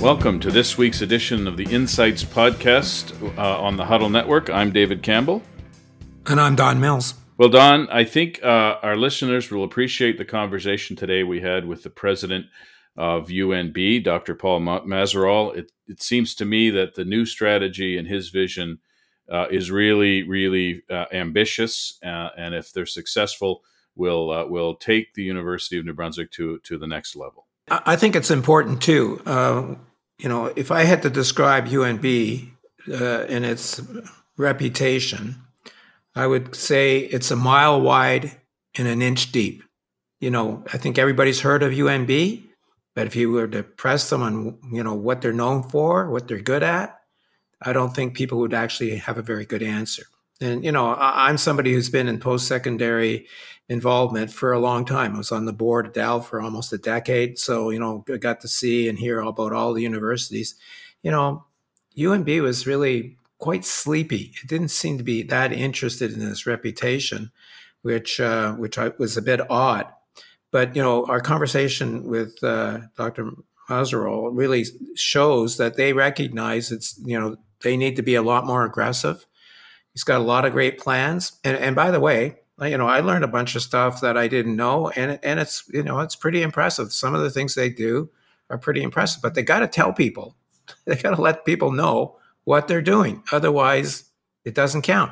Welcome to this week's edition of the Insights Podcast uh, on the Huddle Network. I'm David Campbell. And I'm Don Mills. Well, Don, I think uh, our listeners will appreciate the conversation today we had with the president of UNB, Dr. Paul Mazerolle. It, it seems to me that the new strategy and his vision uh, is really, really uh, ambitious. Uh, and if they're successful, will uh, will take the University of New Brunswick to, to the next level. I think it's important too. Uh, you know, if I had to describe UNB uh, and its reputation, I would say it's a mile wide and an inch deep. You know, I think everybody's heard of UNB, but if you were to press them on, you know, what they're known for, what they're good at, I don't think people would actually have a very good answer. And, you know, I'm somebody who's been in post secondary involvement for a long time. I was on the board at Dal for almost a decade. So, you know, I got to see and hear about all the universities. You know, UNB was really quite sleepy. It didn't seem to be that interested in its reputation, which uh, which I, was a bit odd. But you know, our conversation with uh, Dr. Mazerolle really shows that they recognize it's you know they need to be a lot more aggressive. He's got a lot of great plans, and and by the way, you know, I learned a bunch of stuff that I didn't know, and and it's you know it's pretty impressive. Some of the things they do are pretty impressive, but they got to tell people, they got to let people know what they're doing. Otherwise, it doesn't count.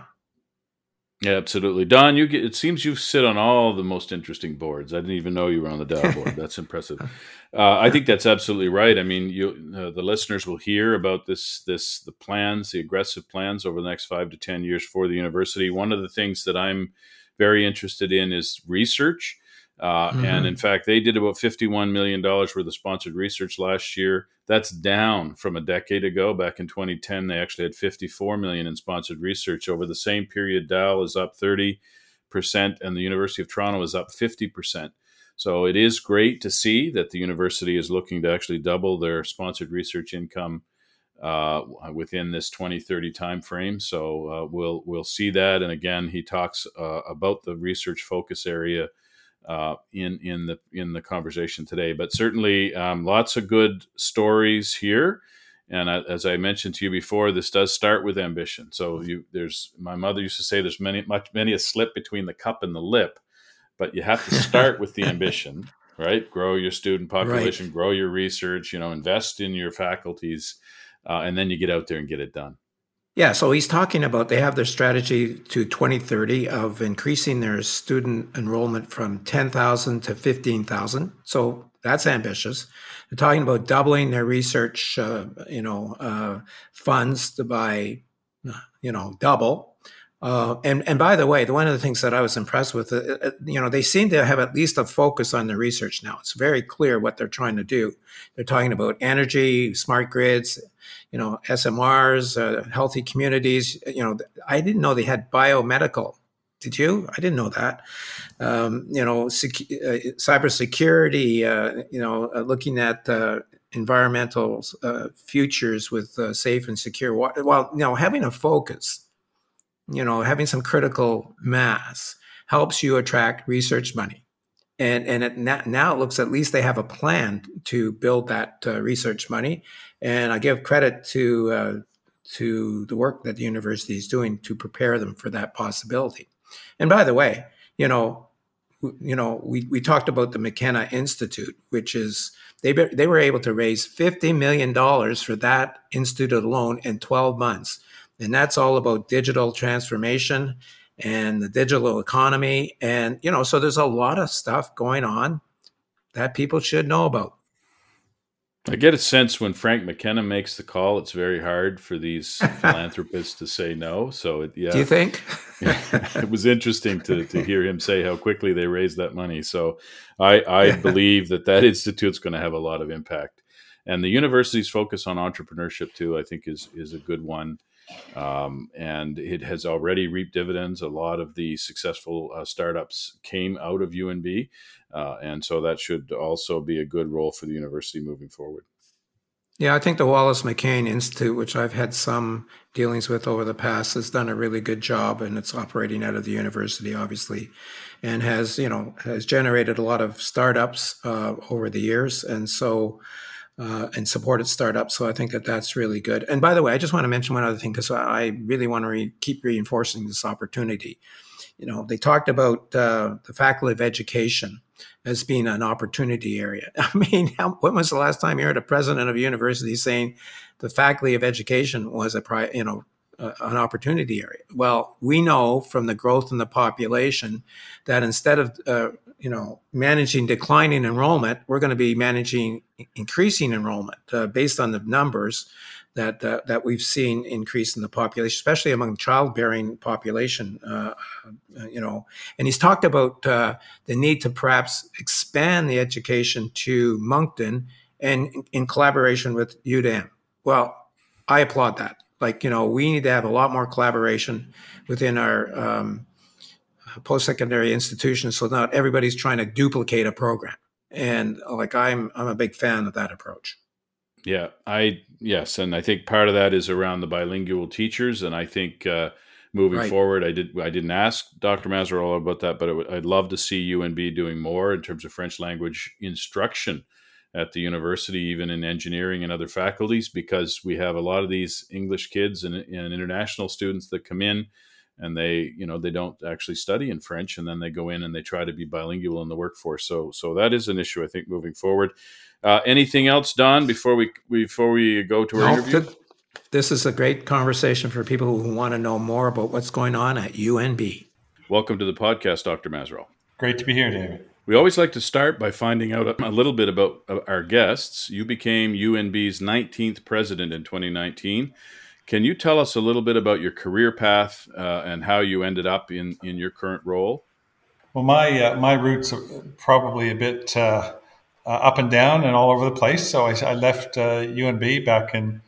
Yeah, absolutely, Don. You get, it seems you sit on all the most interesting boards. I didn't even know you were on the Dal board. That's impressive. Uh, I think that's absolutely right. I mean, you uh, the listeners will hear about this this the plans, the aggressive plans over the next five to ten years for the university. One of the things that I'm very interested in is research. Uh, mm-hmm. And in fact, they did about $51 million worth of sponsored research last year. That's down from a decade ago. Back in 2010, they actually had 54 million in sponsored research. Over the same period, Dal is up 30%, and the University of Toronto is up 50%. So it is great to see that the university is looking to actually double their sponsored research income uh, within this 2030 timeframe. So uh, we'll we'll see that. And again, he talks uh, about the research focus area uh, in in the in the conversation today. But certainly, um, lots of good stories here. And as I mentioned to you before, this does start with ambition. So you, there's my mother used to say there's many much many a slip between the cup and the lip, but you have to start with the ambition, right? Grow your student population, right. grow your research, you know, invest in your faculties uh, and then you get out there and get it done. Yeah, so he's talking about they have their strategy to 2030 of increasing their student enrollment from 10,000 to 15,000. So that's ambitious. They're talking about doubling their research, uh, you know, uh, funds to by, you know, double. Uh, and and by the way, the, one of the things that I was impressed with, uh, uh, you know, they seem to have at least a focus on the research now. It's very clear what they're trying to do. They're talking about energy, smart grids, you know, SMRs, uh, healthy communities. You know, I didn't know they had biomedical. Did you? I didn't know that. Um, you know, sec- uh, cybersecurity. You know, looking at environmental futures with safe and secure water. Well, you know, having a focus you know, having some critical mass helps you attract research money. And, and it, now it looks at least they have a plan to build that uh, research money. And I give credit to, uh, to the work that the university is doing to prepare them for that possibility. And by the way, you know, you know, we, we talked about the McKenna Institute, which is they they were able to raise fifty million dollars for that institute alone in twelve months. And that's all about digital transformation and the digital economy. And, you know, so there's a lot of stuff going on that people should know about. I get a sense when Frank McKenna makes the call, it's very hard for these philanthropists to say no. So, it, yeah. Do you think? it was interesting to, to hear him say how quickly they raised that money. So, I, I believe that that institute's going to have a lot of impact. And the university's focus on entrepreneurship, too, I think is, is a good one. Um, and it has already reaped dividends. A lot of the successful uh, startups came out of UNB, uh, and so that should also be a good role for the university moving forward. Yeah, I think the Wallace McCain Institute, which I've had some dealings with over the past, has done a really good job, and it's operating out of the university, obviously, and has you know has generated a lot of startups uh, over the years, and so uh, and supported startups. So I think that that's really good. And by the way, I just want to mention one other thing because I really want to re- keep reinforcing this opportunity. You know, they talked about uh, the faculty of education as being an opportunity area. I mean, how, when was the last time you heard a president of a university saying the faculty of education was a pri- you know uh, an opportunity area? Well, we know from the growth in the population that instead of uh, you know managing declining enrollment, we're going to be managing increasing enrollment uh, based on the numbers that uh, that we've seen increase in the population, especially among childbearing population. Uh, uh, you know, and he's talked about uh, the need to perhaps expand the education to Moncton and in, in collaboration with UdeM. Well, I applaud that. Like you know, we need to have a lot more collaboration within our um, post-secondary institutions, so not everybody's trying to duplicate a program. And like I'm, I'm a big fan of that approach. Yeah, I yes, and I think part of that is around the bilingual teachers, and I think uh, moving right. forward, I did I didn't ask Dr. Mazerolle about that, but w- I'd love to see UNB doing more in terms of French language instruction at the university, even in engineering and other faculties, because we have a lot of these English kids and, and international students that come in and they you know they don't actually study in french and then they go in and they try to be bilingual in the workforce. So so that is an issue i think moving forward. Uh, anything else don before we before we go to our no, interview? this is a great conversation for people who want to know more about what's going on at unb welcome to the podcast dr Mazerolle great to be here david. We always like to start by finding out a little bit about our guests. You became UNB's 19th president in 2019. Can you tell us a little bit about your career path uh, and how you ended up in, in your current role? Well, my uh, my roots are probably a bit uh, uh up and down and all over the place. So I, I left UNB uh, back in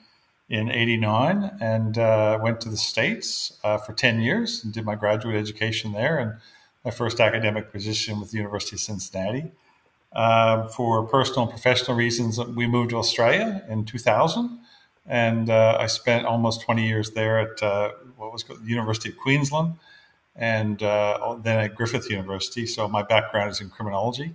in '89 and uh, went to the States for 10 years and did my graduate education there and my first academic position with the University of Cincinnati. for personal and professional reasons, we moved to Australia in 2000 and uh, I spent almost 20 years there at uh, what was called the University of Queensland, and uh, then at Griffith University. So my background is in criminology,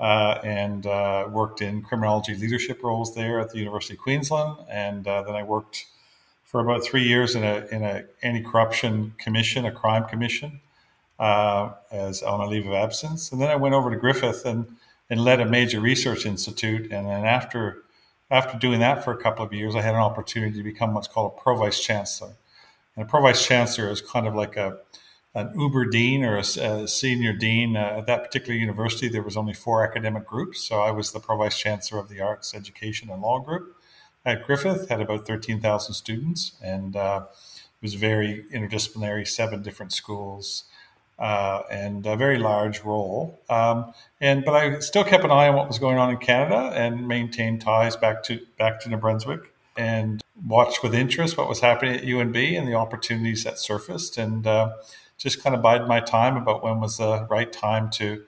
uh, and uh, worked in criminology leadership roles there at the University of Queensland, and uh, then I worked for about three years in a in a anti-corruption commission, a crime commission, as on a leave of absence, and then I went over to Griffith and and led a major research institute, and then after after doing that for a couple of years, I had an opportunity to become what's called a pro vice chancellor. And a pro vice chancellor is kind of like a an uber dean or a, a senior dean uh, at that particular university. There was only four academic groups, so I was the pro vice chancellor of the arts, education, and law group at Griffith. Had about thirteen thousand students, and uh, it was very interdisciplinary. Seven different schools uh, and a very large role. Um, and but I still kept an eye on what was going on in Canada and maintained ties back to back to New Brunswick and watched with interest what was happening at UNB and the opportunities that surfaced and uh, just kind of bided my time about when was the right time to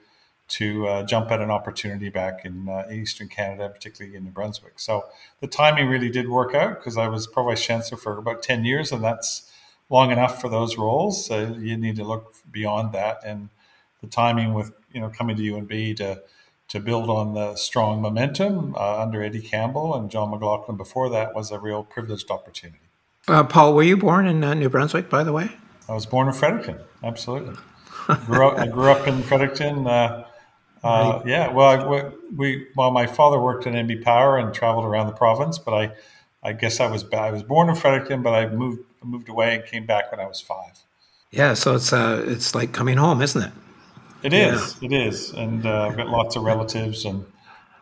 to uh, jump at an opportunity back in uh, Eastern Canada, particularly in New Brunswick. So the timing really did work out because I was pro vice chancellor for about ten years, and that's long enough for those roles. So you need to look beyond that, and the timing with you know coming to UNB to to build on the strong momentum uh, under Eddie Campbell and John McLaughlin before that was a real privileged opportunity. Uh, Paul, were you born in uh, New Brunswick, by the way? I was born in Fredericton. Absolutely. grew up, I grew up in Fredericton. Uh, uh, yeah, well, I, we well, my father worked in NB Power and traveled around the province, but I, I guess I was I was born in Fredericton, but I moved moved away and came back when I was five. Yeah, so it's uh, it's like coming home, isn't it? It is. Yeah. It is, and uh, I've got lots of relatives and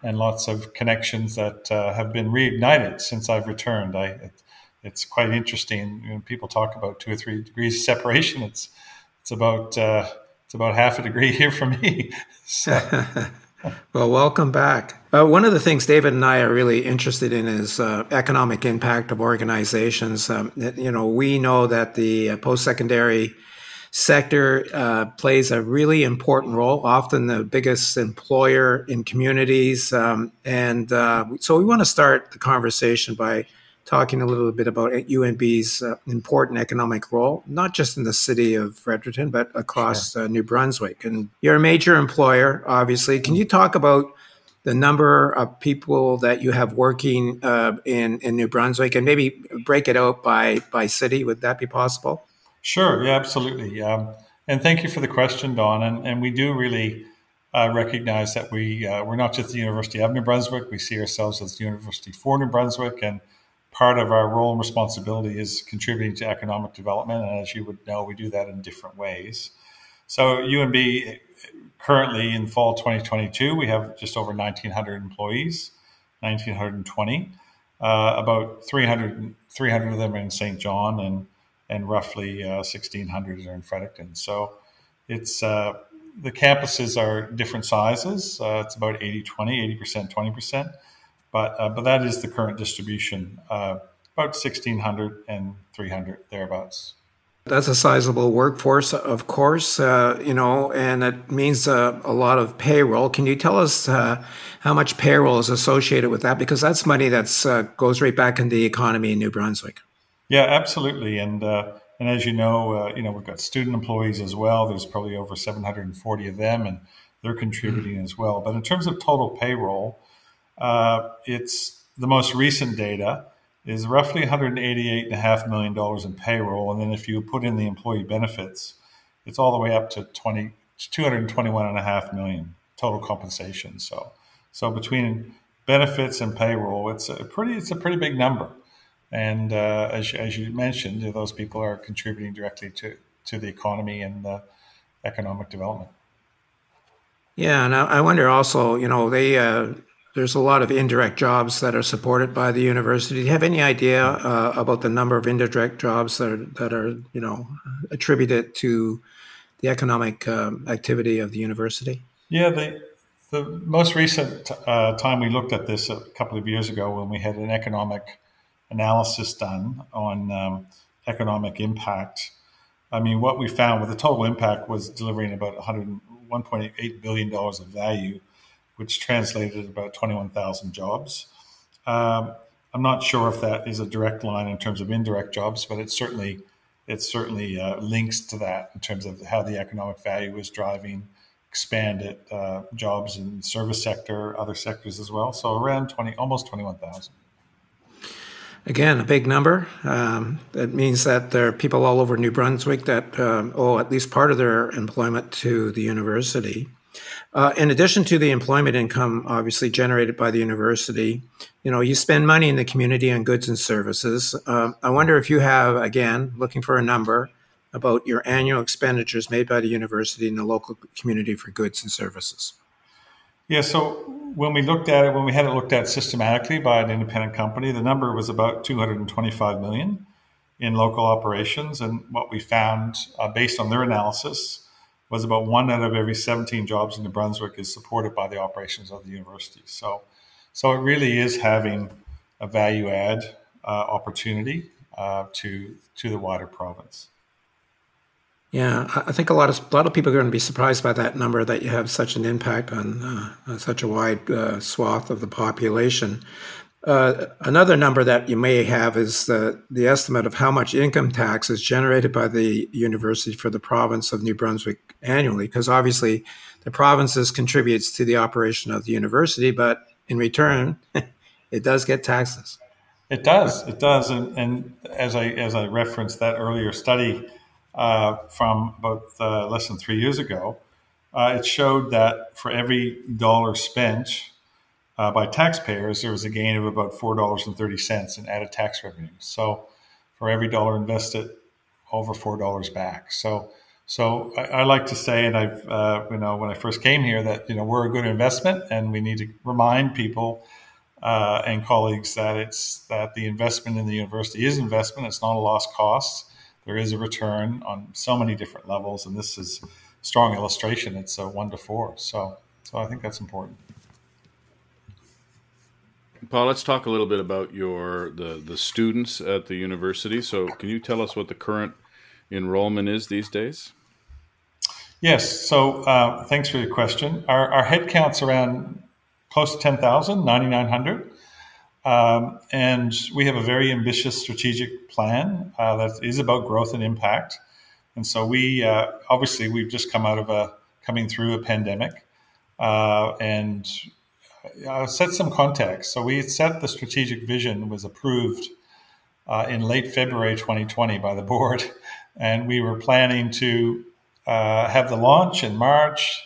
and lots of connections that uh, have been reignited since I've returned. I it, it's quite interesting when people talk about two or three degrees separation. It's it's about uh, it's about half a degree here for me. So. well, welcome back. Uh, one of the things David and I are really interested in is uh, economic impact of organizations. Um, you know, we know that the uh, post-secondary sector uh, plays a really important role, often the biggest employer in communities, um, and uh, so we want to start the conversation by talking a little bit about UNB's uh, important economic role, not just in the city of Fredericton, but across sure. uh, New Brunswick. And you're a major employer, obviously. Can you talk about the number of people that you have working uh, in in New Brunswick, and maybe break it out by by city? Would that be possible? Sure. Yeah, absolutely. Um, and thank you for the question, Don. And, and we do really uh, recognize that we uh, we're not just the University of New Brunswick. We see ourselves as the University for New Brunswick, and part of our role and responsibility is contributing to economic development. And as you would know, we do that in different ways. So UNB currently in fall 2022, we have just over 1,900 employees, 1,920. Uh, about 300, 300 of them are in Saint John and, and roughly uh, 1,600 are in Fredericton. So it's uh, the campuses are different sizes. Uh, it's about 80 20, 80%, 20%. But, uh, but that is the current distribution, uh, about 1,600 and 300 thereabouts. That's a sizable workforce, of course, uh, you know, and it means uh, a lot of payroll. Can you tell us uh, how much payroll is associated with that? Because that's money that uh, goes right back into the economy in New Brunswick. Yeah, absolutely. And uh, and as you know, uh, you know we've got student employees as well. There's probably over 740 of them, and they're contributing mm-hmm. as well. But in terms of total payroll, it's the most recent data is roughly $188.5 million in payroll. And then if you put in the employee benefits, it's all the way up to 20, 221.5 million total compensation. So, so between benefits and payroll, it's a pretty, it's a pretty big number. And uh, as, as you mentioned, those people are contributing directly to, to the economy and the economic development. Yeah, and I wonder also, you know, they uh, there's a lot of indirect jobs that are supported by the university. Do you have any idea uh, about the number of indirect jobs that are, that are you know attributed to the economic um, activity of the university? Yeah, the the most recent uh, time we looked at this a couple of years ago when we had an economic analysis done on um, economic impact. I mean, what we found with the total impact was delivering about 101.8 billion dollars of value which translated about 21,000 jobs. Um, I'm not sure if that is a direct line in terms of indirect jobs, but it certainly it certainly uh, links to that in terms of how the economic value is driving expanded uh, jobs in service sector, other sectors as well. So around 20, almost 21,000. Again, a big number. Um, that means that there are people all over New Brunswick that um, owe at least part of their employment to the university. Uh, in addition to the employment income, obviously generated by the university, you know, you spend money in the community on goods and services. Uh, I wonder if you have, again, looking for a number about your annual expenditures made by the university in the local community for goods and services. Yeah, so when we looked at it, when we had it looked at systematically by an independent company, the number was about 225 million in local operations. And what we found, uh, based on their analysis, was about one out of every 17 jobs in New Brunswick is supported by the operations of the university. So, so it really is having a value add uh, opportunity uh, to to the wider province. Yeah, I think a lot of a lot of people are going to be surprised by that number that you have such an impact on, uh, such a wide uh, swath of the population. Uh, another number that you may have is the, the estimate of how much income tax is generated by the university for the province of New Brunswick annually, because obviously the provinces contributes to the operation of the university, but in return, it does get taxes. It does. It does. And, and as I as I referenced that earlier study uh, from about uh, less than three years ago, uh, it showed that for every dollar spent uh, by taxpayers, there was a gain of about four dollars and thirty cents in added tax revenue. So, for every dollar invested, over four dollars back. So, so I, I, like to say, and I've uh, you know when I first came here, that you know we're a good investment, and we need to remind people uh, and colleagues that it's that the investment in the university is investment. It's not a lost cost. There is a return on so many different levels, and this is strong illustration. It's a one to four. So, so I think that's important. Paul, let's talk a little bit about your the the students at the university. So, can you tell us what the current enrollment is these days? Yes. So, uh, thanks for your question. Our, our head count's around close to 10,000, 9,900. Um, and we have a very ambitious strategic plan uh, that is about growth and impact. And so we uh, obviously we've just come out of a coming through a pandemic, uh, and I'll set some context. So we set the strategic vision was approved uh, in late February 2020 by the board, and we were planning to uh, have the launch in March.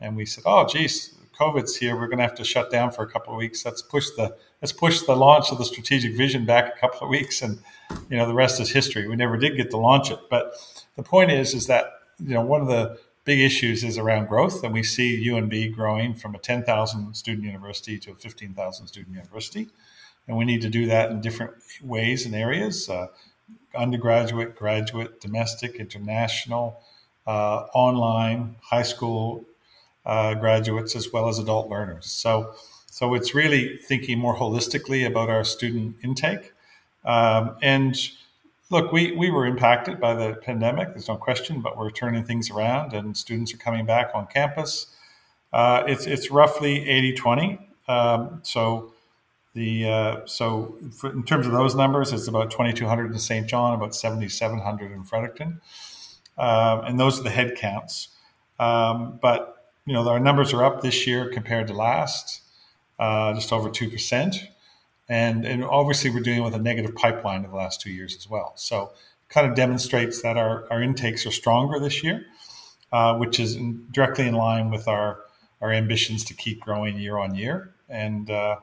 And we said, "Oh, geez, COVID's here. We're going to have to shut down for a couple of weeks. Let's push the let's push the launch of the strategic vision back a couple of weeks, and you know the rest is history. We never did get to launch it, but the point is, is that you know one of the big issues is around growth, and we see UNB growing from a 10,000 student university to a 15,000 student university, and we need to do that in different ways and areas: uh, undergraduate, graduate, domestic, international, uh, online, high school uh, graduates, as well as adult learners. So, so it's really thinking more holistically about our student intake, um, and Look, we, we were impacted by the pandemic, there's no question, but we're turning things around and students are coming back on campus. Uh, it's, it's roughly 80 20. Um, so, the, uh, so in terms of those numbers, it's about 2,200 in Saint John, about 7,700 in Fredericton. Um, and those are the head counts. Um, but, you know, our numbers are up this year compared to last, uh, just over 2% and and obviously we're dealing with a negative pipeline in the last two years as well. So kind of demonstrates that our, our intakes are stronger this year, uh, which is in, directly in line with our our ambitions to keep growing year on year. And uh,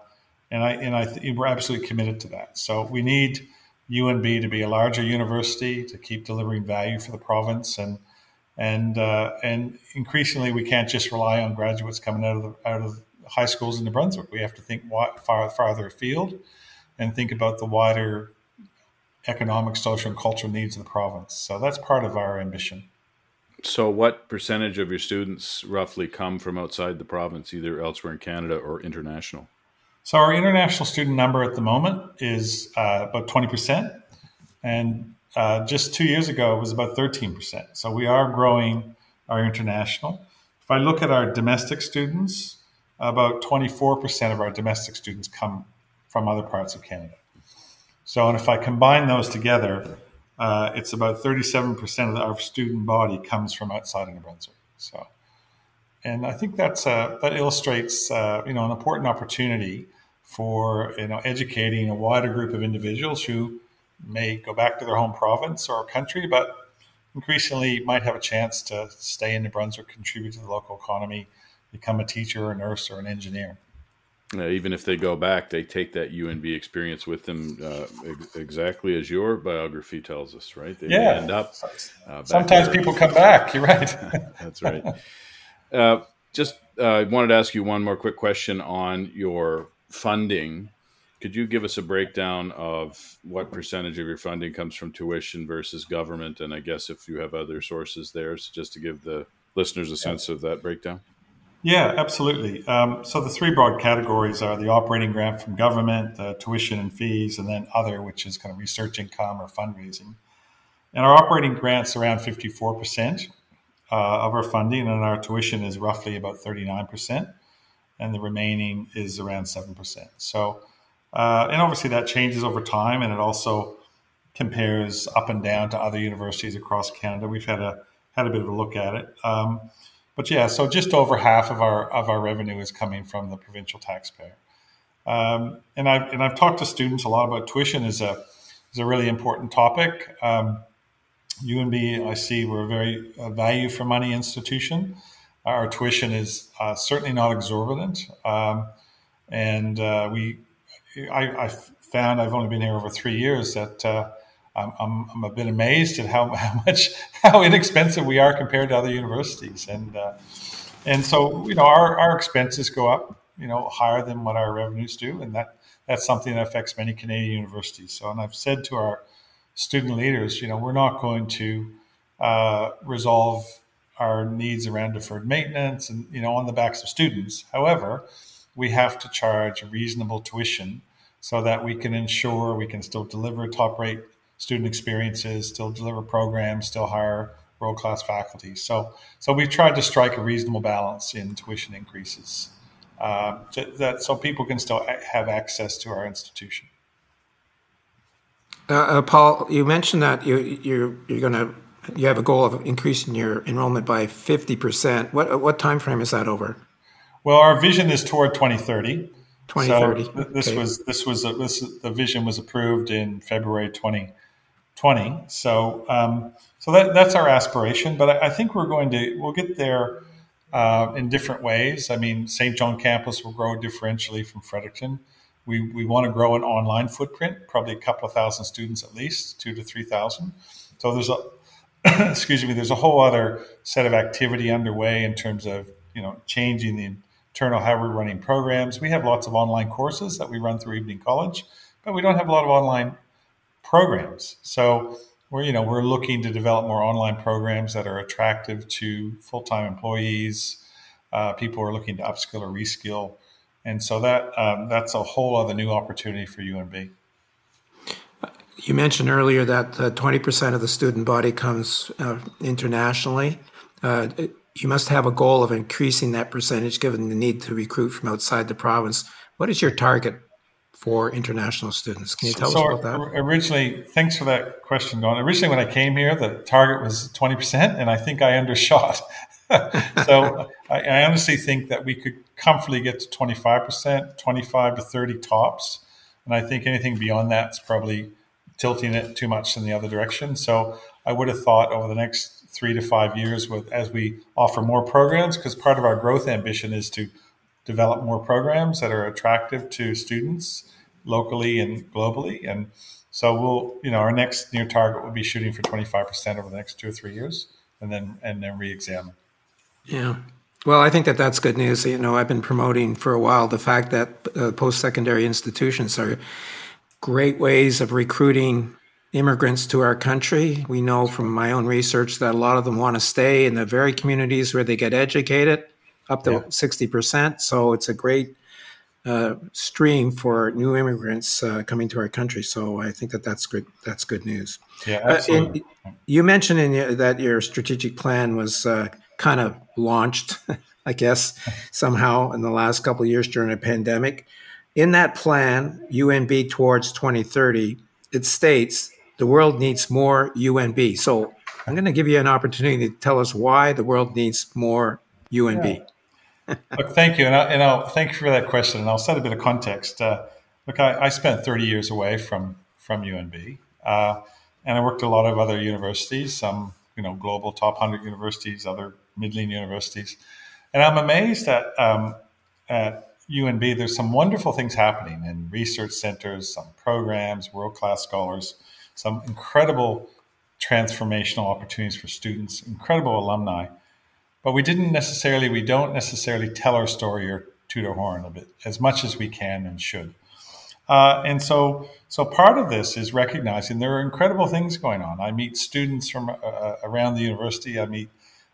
and I and I th- we're absolutely committed to that. So we need UNB to be a larger university to keep delivering value for the province and and uh, and increasingly we can't just rely on graduates coming out of the out of high schools in New Brunswick. We have to think far farther afield and think about the wider economic, social, and cultural needs of the province. So that's part of our ambition. So, what percentage of your students roughly come from outside the province, either elsewhere in Canada or international? So, our international student number at the moment is uh, about 20%. And uh, just two years ago, it was about 13%. So, we are growing our international. If I look at our domestic students, about 24% of our domestic students come from other parts of Canada. So, and if I combine those together, uh, it's about 37% of our student body comes from outside of New Brunswick. So, and I think that's uh, that illustrates uh, you know an important opportunity for you know educating a wider group of individuals who may go back to their home province or country, but increasingly might have a chance to stay in New Brunswick, contribute to the local economy, become a teacher, a nurse, or an engineer. Uh, even if they go back, they take that UNB experience with them, uh, ex- exactly as your biography tells us, right? They yeah. end up. Uh, Sometimes people come back. You're right. That's right. Uh, just I uh, wanted to ask you one more quick question on your funding. Could you give us a breakdown of what percentage of your funding comes from tuition versus government, and I guess if you have other sources there, so just to give the listeners a sense yeah. of that breakdown? Yeah, absolutely. Um, so the three broad categories are the operating grant from government, the tuition and fees, and then other, which is kind of research income or fundraising. And our operating grants around 54% uh, of our funding, and our tuition is roughly about 39%, and the remaining is around 7%. So, uh, and obviously that changes over time, and it also compares up and down to other universities across Canada. We've had a had a bit of a look at it. Um, but yeah, so just over half of our of our revenue is coming from the provincial taxpayer. Um, and I've and I've talked to students a lot about tuition is a is a really important topic. Um, UNB, I see, we're a very value for money institution. Our tuition is uh, certainly not exorbitant, um, and uh, we I, I, found I've only been here over three years that uh, I'm, I'm, I'm, a bit amazed at how, how much how inexpensive we are compared to other universities, and uh, and so you know our, our expenses go up you know higher than what our revenues do, and that that's something that affects many Canadian universities. So, and I've said to our student leaders, you know, we're not going to uh, resolve our needs around deferred maintenance and you know on the backs of students. However, we have to charge a reasonable tuition so that we can ensure we can still deliver a top rate student experiences, still deliver programs, still hire world class faculty. So, so we've tried to strike a reasonable balance in tuition increases, uh, to, that so people can still have access to our institution. Uh, uh, Paul, you mentioned that you, you're you're going to you have a goal of increasing your enrollment by fifty percent. What what time frame is that over? Well, our vision is toward 2030. 2030. So th- this okay. was this was a, this the vision was approved in February 2020. So um, so that that's our aspiration. But I, I, think we're going to we'll get there uh, in different ways. I mean, Saint John campus will grow differentially from Fredericton. We, we want to grow an online footprint, probably a couple of thousand students at least, two to three thousand. So there's a excuse me, there's a whole other set of activity underway in terms of you know changing the internal how we're running programs. We have lots of online courses that we run through Evening College, but we don't have a lot of online programs. So we're you know we're looking to develop more online programs that are attractive to full-time employees, uh, people who are looking to upskill or reskill, and so that um, that's a whole other new opportunity for UNB. You mentioned earlier that uh, 20% of the student body comes uh, internationally. Uh, you must have a goal of increasing that percentage given the need to recruit from outside the province. What is your target for international students? Can you tell so us about that? Originally, thanks for that question, Don. Originally, when I came here, the target was 20%, and I think I undershot. so I, I honestly think that we could comfortably get to 25%, 25 to 30 tops. And I think anything beyond that's probably tilting it too much in the other direction. So I would have thought over the next three to five years, with as we offer more programs, because part of our growth ambition is to develop more programs that are attractive to students locally and globally. And so we'll, you know, our next near target will be shooting for 25% over the next two or three years and then, and then re-examine. Yeah. Well, I think that that's good news. You know, I've been promoting for a while the fact that uh, post-secondary institutions are great ways of recruiting immigrants to our country. We know from my own research that a lot of them want to stay in the very communities where they get educated, up to yeah. 60%. So it's a great uh, stream for new immigrants uh, coming to our country. So I think that that's good. That's good news. Yeah, uh, absolutely. Uh, you mentioned in your, that your strategic plan was uh, kind of launched, I guess, somehow in the last couple of years during a pandemic. In that plan, UNB towards 2030, it states the world needs more UNB. So I'm going to give you an opportunity to tell us why the world needs more UNB. Yeah. Look, thank you, and, I, and I'll thank you for that question. And I'll set a bit of context. Uh, look, I, I, spent 30 years away from from UNB, uh, and I worked at a lot of other universities, some you know global top 100 universities, other middling universities, and I'm amazed at um, at UNB, there's some wonderful things happening in research centers, some programs, world class scholars, some incredible transformational opportunities for students, incredible alumni. But we didn't necessarily, we don't necessarily tell our story or toot our horn a bit as much as we can and should. Uh, and so, so part of this is recognizing there are incredible things going on. I meet students from uh, uh around the university. I meet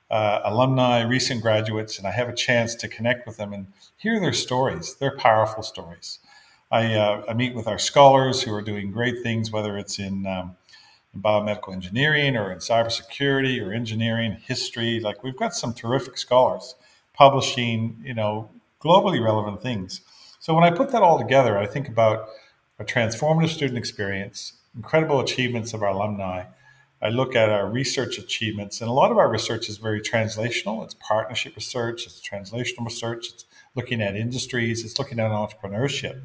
uh, alumni, recent graduates, and I have a chance to connect with them and hear their stories. They're powerful stories. I, uh, I meet with our scholars who are doing great things, whether it's in, um, in biomedical engineering or in cybersecurity or engineering, history. Like we've got some terrific scholars publishing, you know, globally relevant things. So when I put that all together, I think about a transformative student experience, incredible achievements of our alumni, I look at our research achievements, and a lot of our research is very translational. It's partnership research, it's translational research, it's looking at industries, it's looking at entrepreneurship.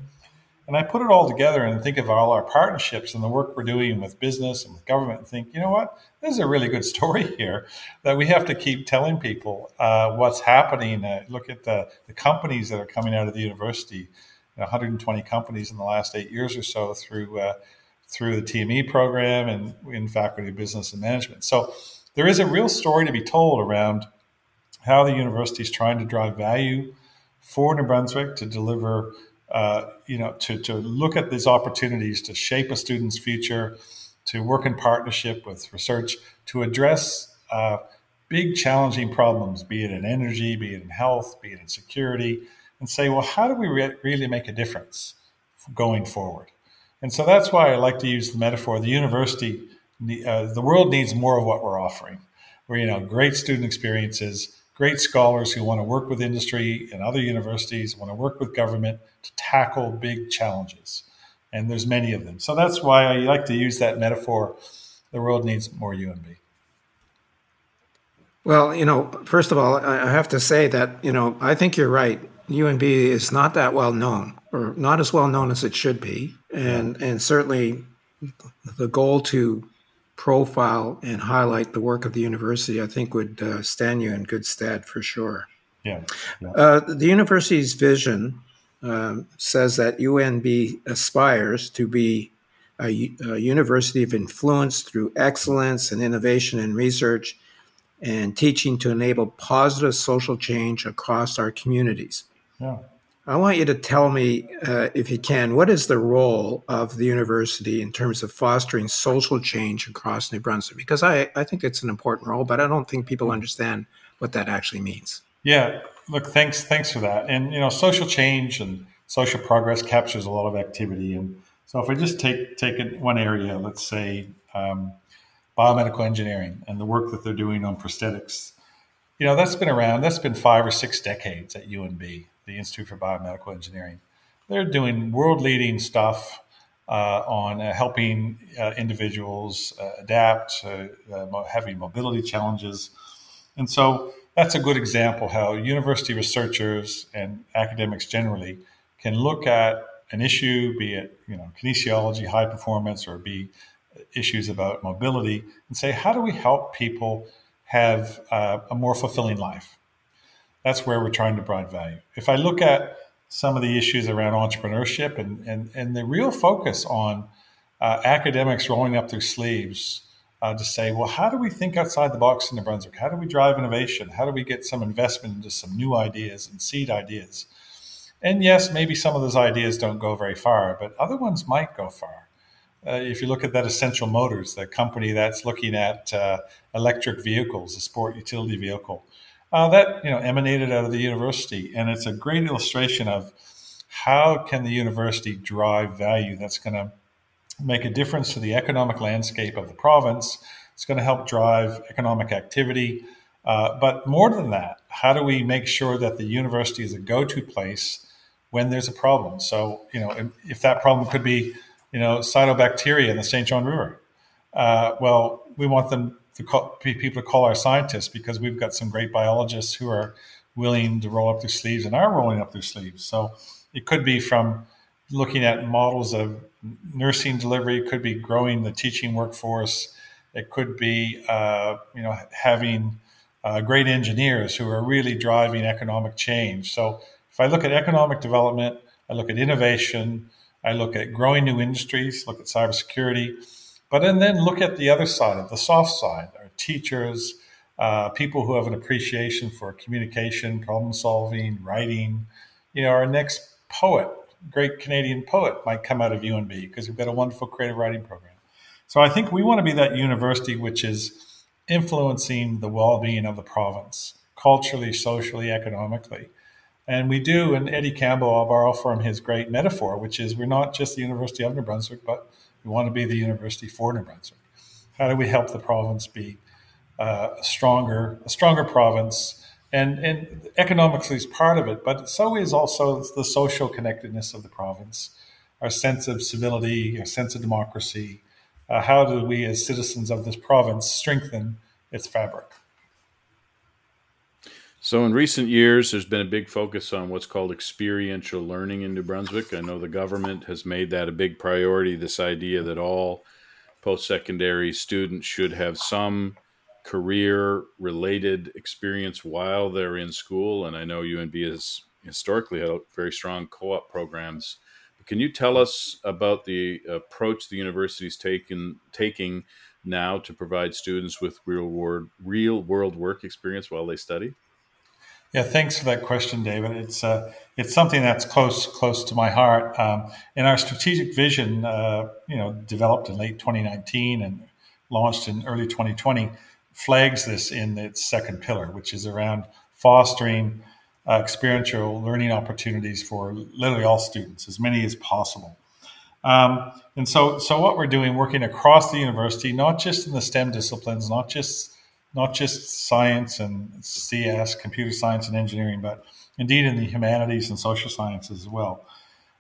And I put it all together and think of all our partnerships and the work we're doing with business and with government and think, you know what, this is a really good story here that we have to keep telling people uh, what's happening. Uh, look at the, the companies that are coming out of the university, 120 companies in the last eight years or so through uh, through the TME program and in Faculty of Business and Management. So there is a real story to be told around how the university is trying to drive value for New Brunswick to deliver, uh, you know, to, to look at these opportunities to shape a student's future, to work in partnership with research, to address uh, big challenging problems, be it in energy, be it in health, be it in security, and say, well, how do we re- really make a difference going forward? And so that's why I like to use the metaphor. The university, uh, the world needs more of what we're offering. Where you know, great student experiences, great scholars who want to work with industry and other universities, want to work with government to tackle big challenges. And there's many of them. So that's why I like to use that metaphor. The world needs more UNB. Well, you know, first of all, I have to say that, you know, I think you're right. UNB is not that well known, or not as well known as it should be, and and certainly the goal to profile and highlight the work of the university, I think, would uh, stand you in good stead for sure. Yeah. yeah. Uh, the university's vision um, says that UNB aspires to be a, a, university of influence through excellence and innovation in research and teaching to enable positive social change across our communities. Yeah. I want you to tell me, uh, if you can, what is the role of the university in terms of fostering social change across New Brunswick? Because I, I think it's an important role, but I don't think people understand what that actually means. Yeah, look, thanks, thanks for that. And you know, social change and social progress captures a lot of activity. And so, if we just take take one area, let's say um, biomedical engineering and the work that they're doing on prosthetics, you know, that's been around. That's been five or six decades at UNB the Institute for Biomedical Engineering. They're doing world leading stuff uh, on uh, helping uh, individuals uh, adapt, uh, uh, having mobility challenges. And so that's a good example how university researchers and academics generally can look at an issue, be it you know kinesiology, high performance, or be issues about mobility, and say how do we help people have a more fulfilling life? That's where we're trying to provide value. If I look at some of the issues around entrepreneurship and, and, and the real focus on uh, academics rolling up their sleeves uh, to say, well, how do we think outside the box in New Brunswick? How do we drive innovation? How do we get some investment into some new ideas and seed ideas? And yes, maybe some of those ideas don't go very far, but other ones might go far. Uh, if you look at that Essential Motors, the company that's looking at uh, electric vehicles, a sport utility vehicle, uh, that you know emanated out of the university, and it's a great illustration of how can the university drive value that's going to make a difference to the economic landscape of the province. It's going to help drive economic activity. Uh, but more than that, how do we make sure that the university is a go-to place when there's a problem? So, you know, if, if that problem could be, you know, cyanobacteria in the Saint John River, uh, well, we want them to call, people to call our scientists because we've got some great biologists who are willing to roll up their sleeves and are rolling up their sleeves. So it could be from looking at models of nursing delivery, it could be growing the teaching workforce, it could be uh, you know having uh, great engineers who are really driving economic change. So if I look at economic development, I look at innovation, I look at growing new industries, look at cybersecurity but and then look at the other side of the soft side, our teachers, uh, people who have an appreciation for communication, problem solving, writing. You know, our next poet, great Canadian poet, might come out of UNB because we've got a wonderful creative writing program. So I think we want to be that university which is influencing the well-being of the province culturally, socially, economically. And we do, and Eddie Campbell, I'll borrow from his great metaphor, which is we're not just the University of New Brunswick, but we want to be the university for New Brunswick. How do we help the province be uh, a stronger, a stronger province? And, and economically is part of it, but so is also the social connectedness of the province, our sense of civility, our sense of democracy. Uh, how do we, as citizens of this province, strengthen its fabric? So, in recent years, there's been a big focus on what's called experiential learning in New Brunswick. I know the government has made that a big priority this idea that all post secondary students should have some career related experience while they're in school. And I know UNB has historically had very strong co op programs. Can you tell us about the approach the university is taken, taking now to provide students with real world, real world work experience while they study? Yeah, thanks for that question, David. It's uh, it's something that's close close to my heart. Um, in our strategic vision, uh, you know, developed in late 2019 and launched in early 2020, flags this in its second pillar, which is around fostering uh, experiential learning opportunities for literally all students, as many as possible. Um, and so, so what we're doing, working across the university, not just in the STEM disciplines, not just not just science and CS, computer science and engineering, but indeed in the humanities and social sciences as well.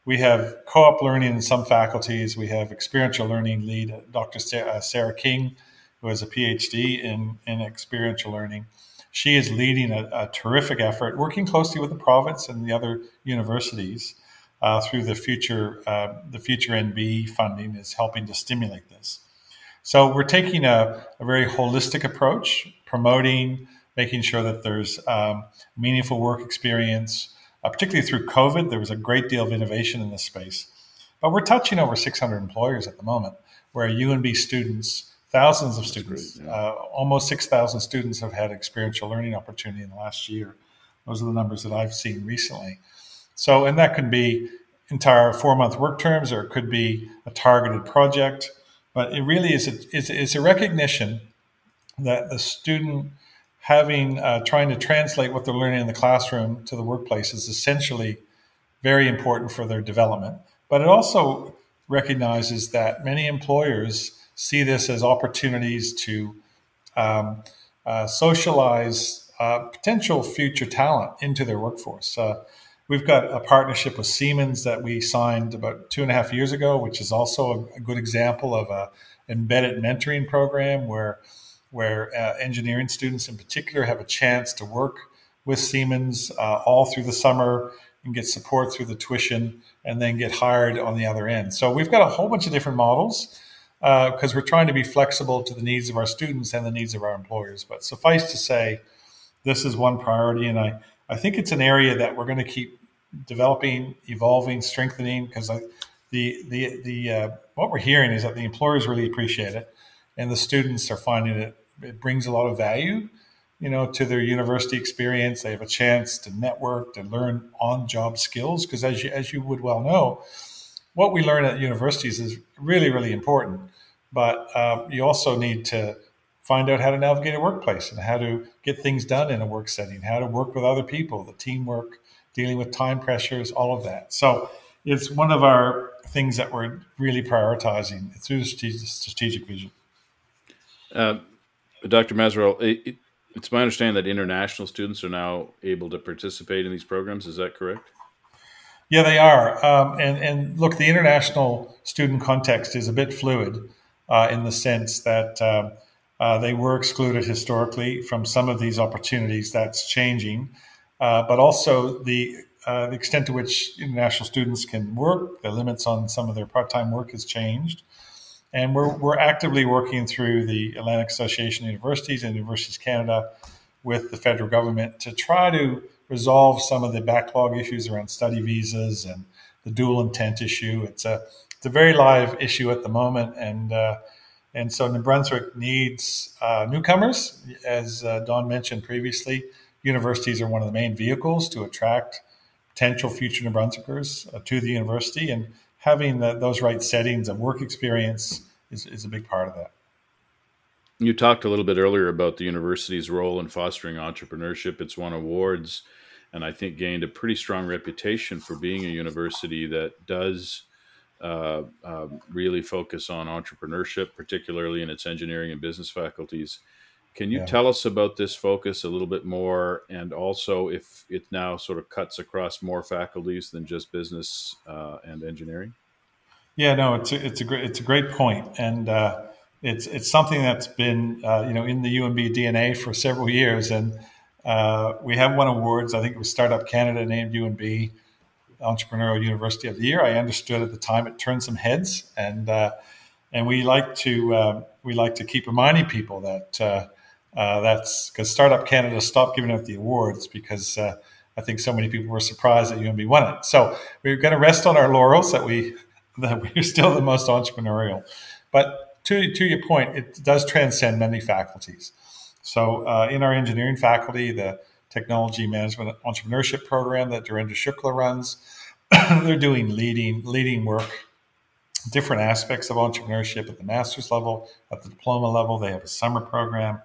We have co op learning in some faculties. We have experiential learning lead Dr. Uh, Sarah King, who has a PhD in, in experiential learning. she is leading a, a terrific effort, working closely with the province and the other universities uh, through the future uh, the future NB funding is helping to stimulate this. So we're taking a, a very holistic approach, promoting, making sure that there's um, meaningful work experience. Uh, particularly through COVID, there was a great deal of innovation in this space. But we're touching over 600 employers at the moment, where UNB students, thousands of students, great, yeah. uh, almost 6,000 students have had experiential learning opportunity in the last year. Those are the numbers that I've seen recently. So, and that could be entire four month work terms or it could be a targeted project. But it really is a, a recognition that the student having uh, trying to translate what they're learning in the classroom to the workplace is essentially very important for their development. But it also recognizes that many employers see this as opportunities to um, uh, socialize uh, potential future talent into their workforce. Uh, We've got a partnership with Siemens that we signed about two and a half years ago, which is also a, good example of a embedded mentoring program where where uh, engineering students in particular have a chance to work with Siemens uh, all through the summer and get support through the tuition and then get hired on the other end. So we've got a whole bunch of different models because uh, we're trying to be flexible to the needs of our students and the needs of our employers. But suffice to say, this is one priority, and I I think it's an area that we're going to keep developing, evolving, strengthening because the the the uh, what we're hearing is that the employers really appreciate it, and the students are finding it it brings a lot of value, you know, to their university experience. They have a chance to network, to learn on job skills because as you as you would well know, what we learn at universities is really really important, but uh, you also need to find out how to navigate a workplace and how to get things done in a work setting, how to work with other people, the teamwork, dealing with time pressures, all of that. So it's one of our things that we're really prioritizing through the strategic vision. Uh, Dr. Mazerolle, it, it's my understanding that international students are now able to participate in these programs. Is that correct? Yeah, they are. Um, and, and look, the international student context is a bit fluid uh, in the sense that um, uh, they were excluded historically from some of these opportunities. That's changing, uh, but also the uh, the extent to which international students can work, the limits on some of their part-time work has changed, and we're we're actively working through the Atlantic Association of Universities and Universities Canada with the federal government to try to resolve some of the backlog issues around study visas and the dual intent issue. It's a it's a very live issue at the moment, and uh, and so New Brunswick needs uh, newcomers. As uh, Don mentioned previously, universities are one of the main vehicles to attract potential future New Brunswickers uh, to the university. And having the, those right settings and work experience is, is a big part of that. You talked a little bit earlier about the university's role in fostering entrepreneurship. It's won awards and I think gained a pretty strong reputation for being a university that does uh, uh, really focus on entrepreneurship, particularly in its engineering and business faculties. Can you yeah. tell us about this focus a little bit more, and also if it now sort of cuts across more faculties than just business uh, and engineering? Yeah, no, it's a, it's a great it's a great point, and uh, it's it's something that's been uh, you know in the UNB DNA for several years, and uh, we have won awards. I think it was Startup Canada named UNB Entrepreneurial University of the Year. I understood at the time it turned some heads, and uh, and we like to uh, we like to keep reminding people that uh, uh that's because Startup Canada stopped giving out the awards because uh, I think so many people were surprised that UNB won it. So we're going to rest on our laurels that we that we're still the most entrepreneurial. But to to your point, it does transcend many faculties. So uh, in our engineering faculty, the technology management entrepreneurship program that Dhirendra Shukla runs. They're doing leading leading work, different aspects of entrepreneurship at the master's level, at the diploma level. They have a summer program.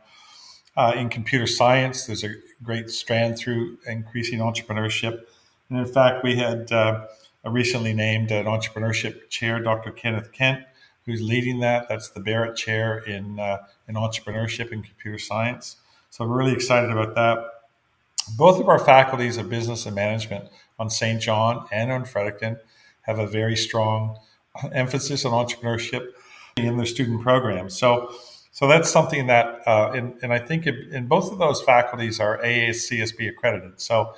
Uh, in computer science, there's a great strand through increasing entrepreneurship. And in fact, we had uh, recently named an entrepreneurship chair, Dr. Kenneth Kent, who's leading that. That's the Barrett Chair in, uh, in entrepreneurship and computer science. So we're really excited about that. Both of our faculties of business and management on Saint John and on Fredericton have a very strong emphasis on entrepreneurship in their student programs. So So that's something that, uh, and, and I think in, both of those faculties are AACSB accredited. So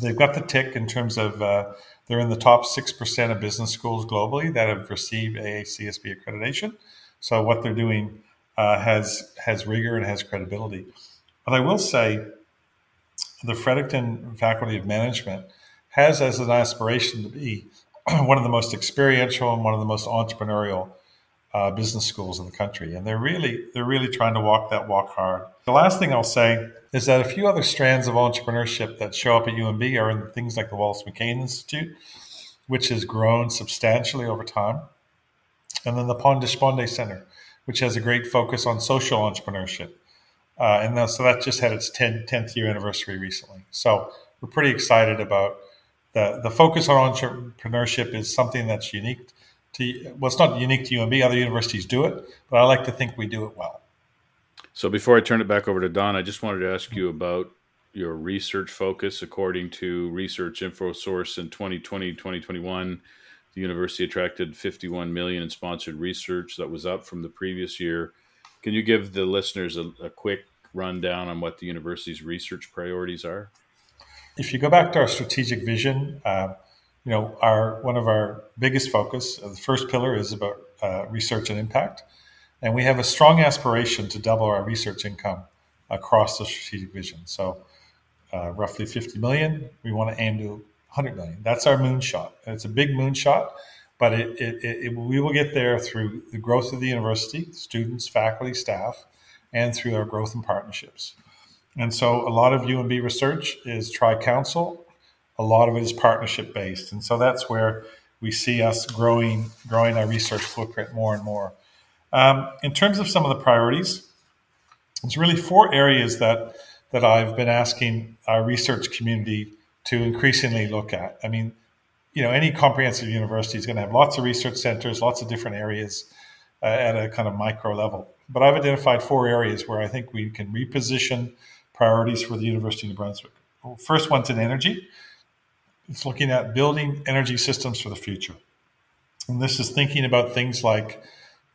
they've got the tick in terms of uh, they're in the top 6% of business schools globally that have received AACSB accreditation. So what they're doing uh, has has rigor and has credibility. But I will say the Fredericton Faculty of Management has as an aspiration to be one of the most experiential and one of the most entrepreneurial uh, business schools in the country, and they're really they're really trying to walk that walk hard. The last thing I'll say is that a few other strands of entrepreneurship that show up at UNB are in things like the Wallace McCain Institute, which has grown substantially over time, and then the Deshpande Center, which has a great focus on social entrepreneurship. Uh, and so that just had its 10, 10th year anniversary recently. So we're pretty excited about the, the focus on entrepreneurship is something that's unique to, well, it's not unique to UNB. Other universities do it, but I like to think we do it well. So before I turn it back over to Don, I just wanted to ask you about your research focus. According to Research InfoSource in 2020, 2021, the university attracted 51 million in sponsored research. That was up from the previous year. Can you give the listeners a, a quick rundown on what the university's research priorities are? If you go back to our strategic vision, uh, you know, our one of our biggest focus, uh, the first pillar is about uh, research and impact, and we have a strong aspiration to double our research income across the strategic vision. So, uh, roughly 50 million. We want to aim to 100 million. That's our moonshot. It's a big moonshot, but it, it, it, we will get there through the growth of the university, students, faculty, staff, and through our growth and partnerships. And so a lot of UNB research is tri-council. A lot of it is partnership based. And so that's where we see us growing, growing our research footprint more and more. Um, in terms of some of the priorities, it's really four areas that, that I've been asking our research community to increasingly look at. I mean, you know, any comprehensive university is going to have lots of research centers, lots of different areas uh, at a kind of micro level. But I've identified four areas where I think we can reposition priorities for the University of New Brunswick. First one's in energy. It's looking at building energy systems for the future. And this is thinking about things like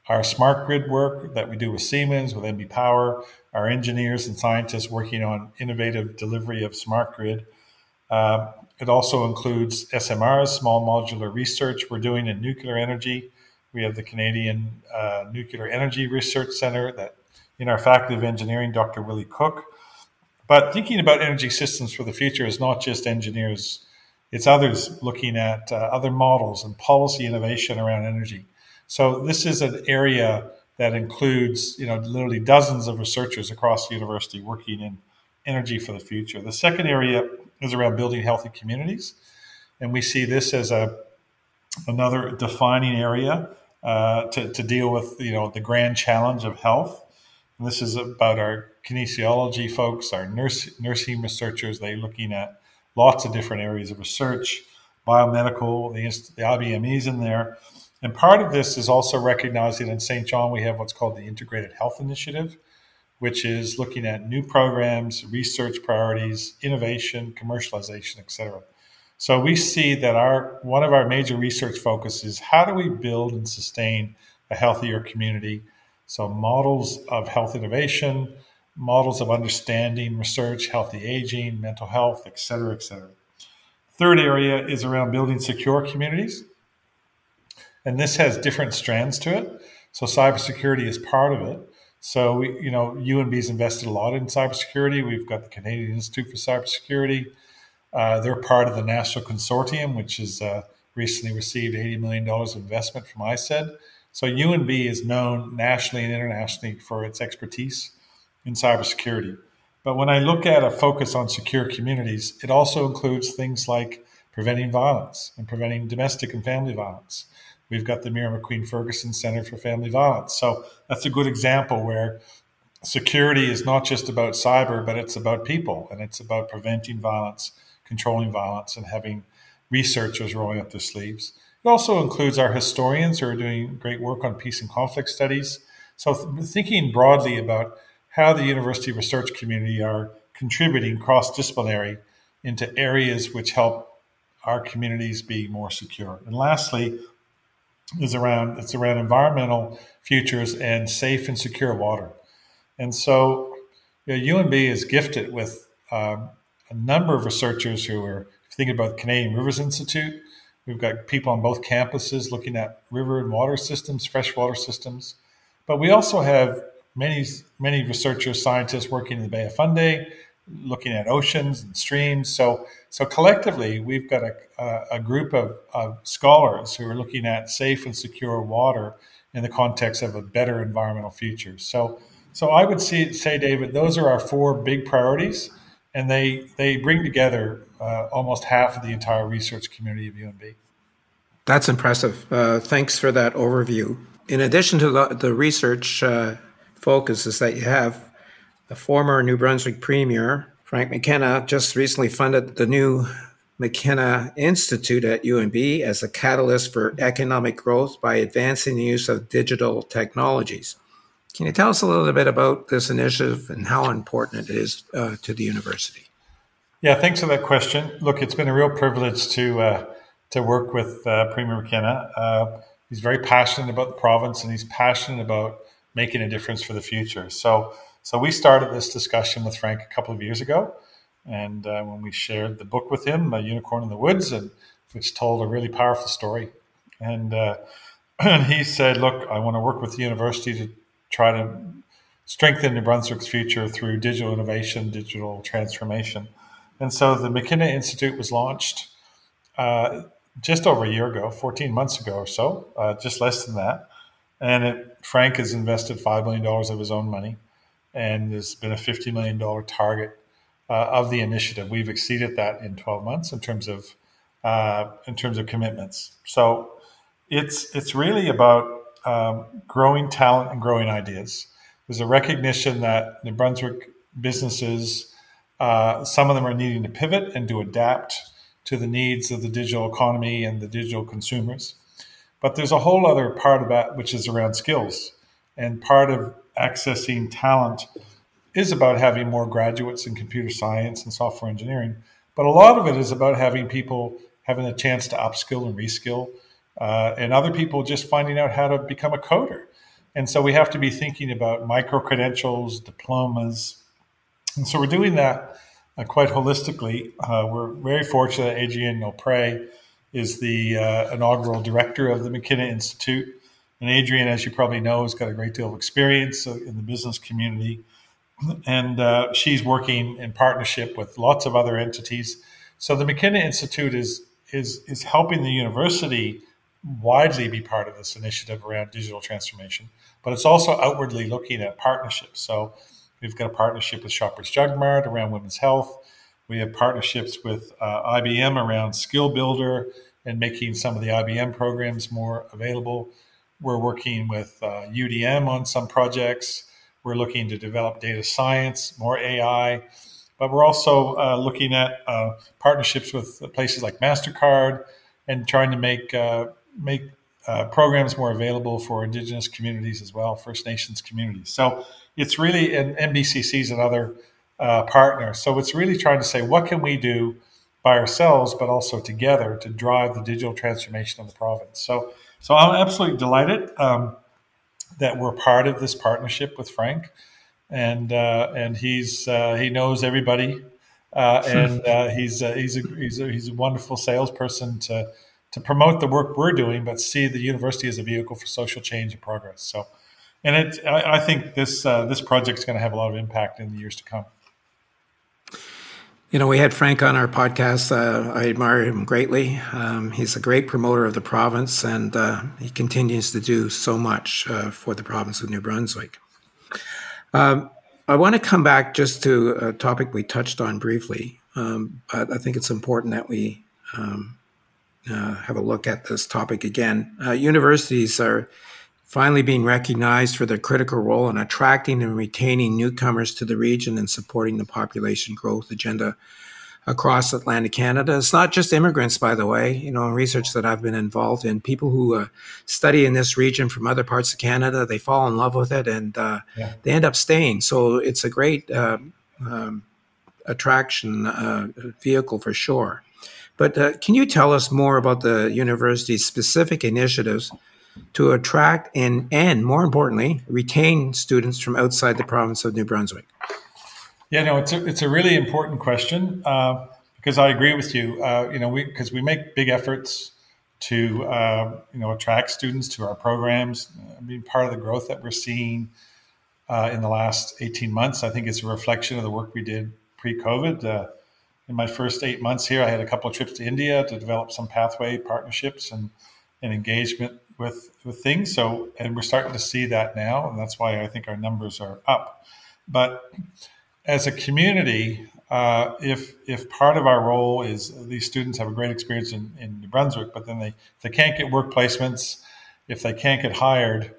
our smart grid work that we do with Siemens, with NB Power, our engineers and scientists working on innovative delivery of smart grid uh, it also includes SMRs, small modular research we're doing in nuclear energy. We have the Canadian uh, Nuclear Energy Research Center that in our Faculty of Engineering, Dr. Willie Cook. But thinking about energy systems for the future is not just engineers, it's others looking at uh, other models and policy innovation around energy. So this is an area that includes, you know, literally dozens of researchers across the university working in energy for the future. The second area is around building healthy communities, and we see this as a another defining area uh, to, to deal with you know the grand challenge of health. And this is about our kinesiology folks, our nurse, nursing researchers. They're looking at lots of different areas of research, biomedical, the, the IBMEs in there. And part of this is also recognizing in Saint John we have what's called the Integrated Health Initiative, which is looking at new programs, research priorities, innovation, commercialization, et cetera. So we see that our one of our major research focuses is how do we build and sustain a healthier community? So models of health innovation, models of understanding research, healthy aging, mental health, et cetera, et cetera. Third area is around building secure communities. And this has different strands to it. So cybersecurity is part of it. So we, you know, UNB's invested a lot in cybersecurity. We've got the Canadian Institute for Cybersecurity. Uh, they're part of the National Consortium, which has uh, recently received $80 million of investment from ISED. So UNB is known nationally and internationally for its expertise in cybersecurity. But when I look at a focus on secure communities, it also includes things like preventing violence and preventing domestic and family violence. We've got the Muriel McQueen Fergusson Center for Family Violence. So that's a good example where security is not just about cyber, but it's about people and it's about preventing violence, controlling violence, and having researchers rolling up their sleeves. It also includes our historians who are doing great work on peace and conflict studies. So, th- thinking broadly about how the university research community are contributing cross disciplinary into areas which help our communities be more secure. And lastly, is around it's around environmental futures and safe and secure water. And so you know, UNB is gifted with um, a number of researchers who are thinking about the Canadian Rivers Institute. We've got people on both campuses looking at river and water systems, freshwater systems. But we also have many, many researchers, scientists working in the Bay of Fundy, looking at oceans and streams. So, so collectively, we've got a, a group of, of scholars who are looking at safe and secure water in the context of a better environmental future. So, so I would see, say, David, those are our four big priorities, and they they bring together uh, almost half of the entire research community of UNB. That's impressive. Uh, thanks for that overview. In addition to the, the research uh, focuses that you have, the former New Brunswick Premier, Frank McKenna, just recently funded the new McKenna Institute at UNB as a catalyst for economic growth by advancing the use of digital technologies. Can you tell us a little bit about this initiative and how important it is uh, to the university? Yeah, thanks for that question. Look, it's been a real privilege to uh, to work with uh, Premier McKenna. Uh, he's very passionate about the province, and he's passionate about making a difference for the future. So, so we started this discussion with Frank a couple of years ago, and uh, when we shared the book with him, "A Unicorn in the Woods," and which told a really powerful story, and uh, and he said, "Look, I want to work with the university to try to strengthen New Brunswick's future through digital innovation, digital transformation. And so the McKenna Institute was launched uh, just over a year ago, 14 months ago or so, uh, just less than that. And it, Frank has invested $5 million of his own money, and there's been a $50 million target uh, of the initiative. We've exceeded that in 12 months in terms of uh, in terms of commitments. So it's it's really about um, growing talent and growing ideas. There's a recognition that New Brunswick businesses, uh, some of them are needing to pivot and to adapt to the needs of the digital economy and the digital consumers. But there's a whole other part of that which is around skills. And part of accessing talent is about having more graduates in computer science and software engineering. But a lot of it is about having people having a chance to upskill and reskill uh, and other people just finding out how to become a coder. And so we have to be thinking about micro credentials, diplomas. And so we're doing that uh, quite holistically. Uh, we're very fortunate that Adrienne O'Pray is the uh, inaugural director of the McKenna Institute. And Adrienne, as you probably know, has got a great deal of experience uh, in the business community. And uh, she's working in partnership with lots of other entities. So the McKenna Institute is, is, is helping the university widely be part of this initiative around digital transformation, but it's also outwardly looking at partnerships. So we've got a partnership with Shoppers Drug Mart around women's health. We have partnerships with uh, IBM around Skill Builder and making some of the IBM programs more available. We're working with uh, UdeM on some projects. We're looking to develop data science, more AI, but we're also uh, looking at uh, partnerships with places like MasterCard and trying to make uh, make uh, programs more available for Indigenous communities as well, First Nations communities. So it's really, and NBCC is another uh, partner. So it's really trying to say, what can we do by ourselves, but also together to drive the digital transformation of the province? So, so I'm absolutely delighted um, that we're part of this partnership with Frank, and uh, and he's uh, he knows everybody, uh, and uh, he's he's a, he's a, he's a wonderful salesperson to to promote the work we're doing, but see the university as a vehicle for social change and progress. So, and it, I, I think this uh, this project is going to have a lot of impact in the years to come. You know, we had Frank on our podcast. Uh, I admire him greatly. Um, he's a great promoter of the province, and uh, he continues to do so much uh, for the province of New Brunswick. Um, I want to come back just to a topic we touched on briefly, um, but I think it's important that we um, uh, have a look at this topic again. Uh, universities are finally being recognized for their critical role in attracting and retaining newcomers to the region and supporting the population growth agenda across Atlantic Canada. It's not just immigrants, by the way. You know, in research that I've been involved in, people who uh, study in this region from other parts of Canada, they fall in love with it and uh, yeah. they end up staying. So it's a great uh, um, attraction uh, vehicle for sure. But uh, can you tell us more about the university's specific initiatives to attract and, and more importantly, retain students from outside the province of New Brunswick? Yeah, no, it's a, it's a really important question uh, because I agree with you. Uh, you know, we because we make big efforts to uh, you know attract students to our programs. I mean, part of the growth that we're seeing uh, in the last eighteen months, I think, is a reflection of the work we did pre-COVID. Uh, in my first eight months here, I had a couple of trips to India to develop some pathway partnerships and, and engagement with with things. So, and we're starting to see that now, and that's why I think our numbers are up. But as a community, uh, if if part of our role is these students have a great experience in, in New Brunswick, but then they they can't get work placements, if they can't get hired,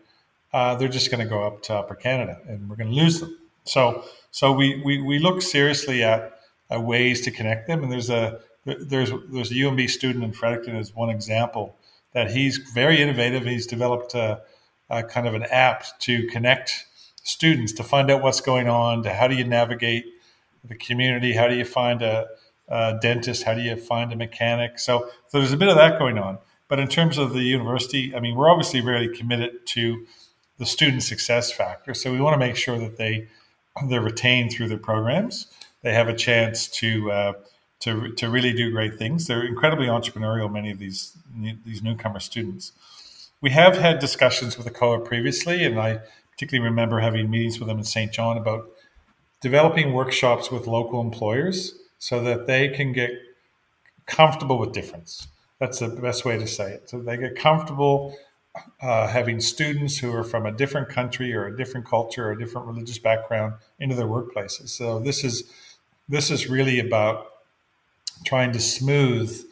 uh, they're just going to go up to Upper Canada, and we're going to lose them. So so we we, we look seriously at uh, ways to connect them, and there's a there's there's a UNB student in Fredericton as one example that he's very innovative. He's developed a, a kind of an app to connect students to find out what's going on, to how do you navigate the community, how do you find a, a dentist, how do you find a mechanic. So, so there's a bit of that going on. But in terms of the university, I mean, we're obviously very committed to the student success factor. So we want to make sure that they they're retained through their programs. They have a chance to uh, to to really do great things. They're incredibly entrepreneurial. Many of these these newcomer students. We have had discussions with the COA previously, and I particularly remember having meetings with them in Saint John about developing workshops with local employers so that they can get comfortable with difference. That's the best way to say it. So they get comfortable uh, having students who are from a different country or a different culture or a different religious background into their workplaces. So this is this is really about trying to smooth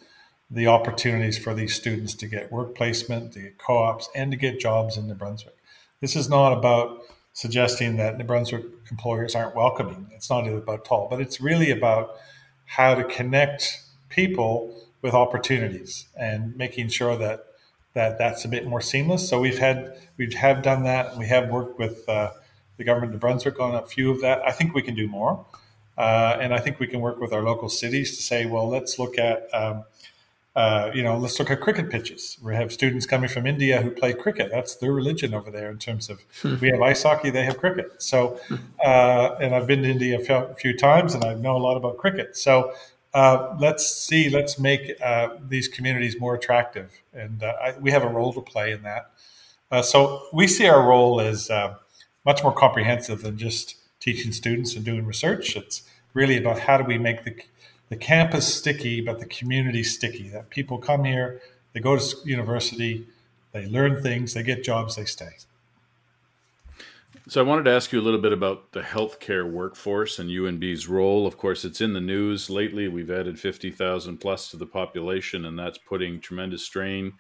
the opportunities for these students to get work placement, to get co-ops, and to get jobs in New Brunswick. This is not about suggesting that New Brunswick employers aren't welcoming. It's not about tall, but it's really about how to connect people with opportunities and making sure that that that's a bit more seamless. So we've had we have done that. We have worked with uh, the government of New Brunswick on a few of that. I think we can do more, uh, and I think we can work with our local cities to say, well, let's look at. Um, uh, you know, let's look at cricket pitches. We have students coming from India who play cricket. That's their religion over there in terms of hmm. we have ice hockey, they have cricket. So, hmm. uh, and I've been to India a few times and I know a lot about cricket. So, uh, let's see, let's make uh, these communities more attractive. And uh, I, we have a role to play in that. Uh, so, we see our role as much more comprehensive than just teaching students and doing research. It's really about how do we make the the campus sticky, but the community sticky. That people come here, they go to university, they learn things, they get jobs, they stay. So I wanted to ask you a little bit about the healthcare workforce and UNB's role. Of course, it's in the news lately. We've added 50,000 plus to the population, and that's putting tremendous strain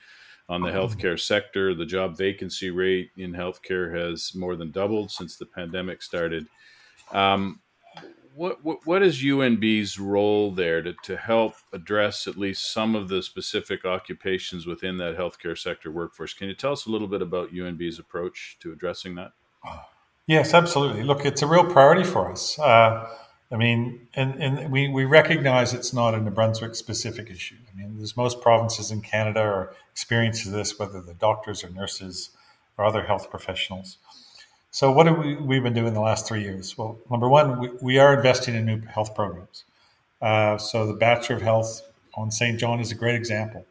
on the healthcare sector. The job vacancy rate in healthcare has more than doubled since the pandemic started. Um, what, what what is UNB's role there to, to help address at least some of the specific occupations within that healthcare sector workforce? Can you tell us a little bit about UNB's approach to addressing that? Yes, absolutely. Look, it's a real priority for us. Uh, I mean, and, and we, we recognize it's not a New Brunswick specific issue. I mean, there's most provinces in Canada are experiencing this, whether the doctors or nurses or other health professionals. So, what have we we've been doing the last three years? Well, number one, we, we are investing in new health programs. Uh, so, the Bachelor of Health on Saint John is a great example.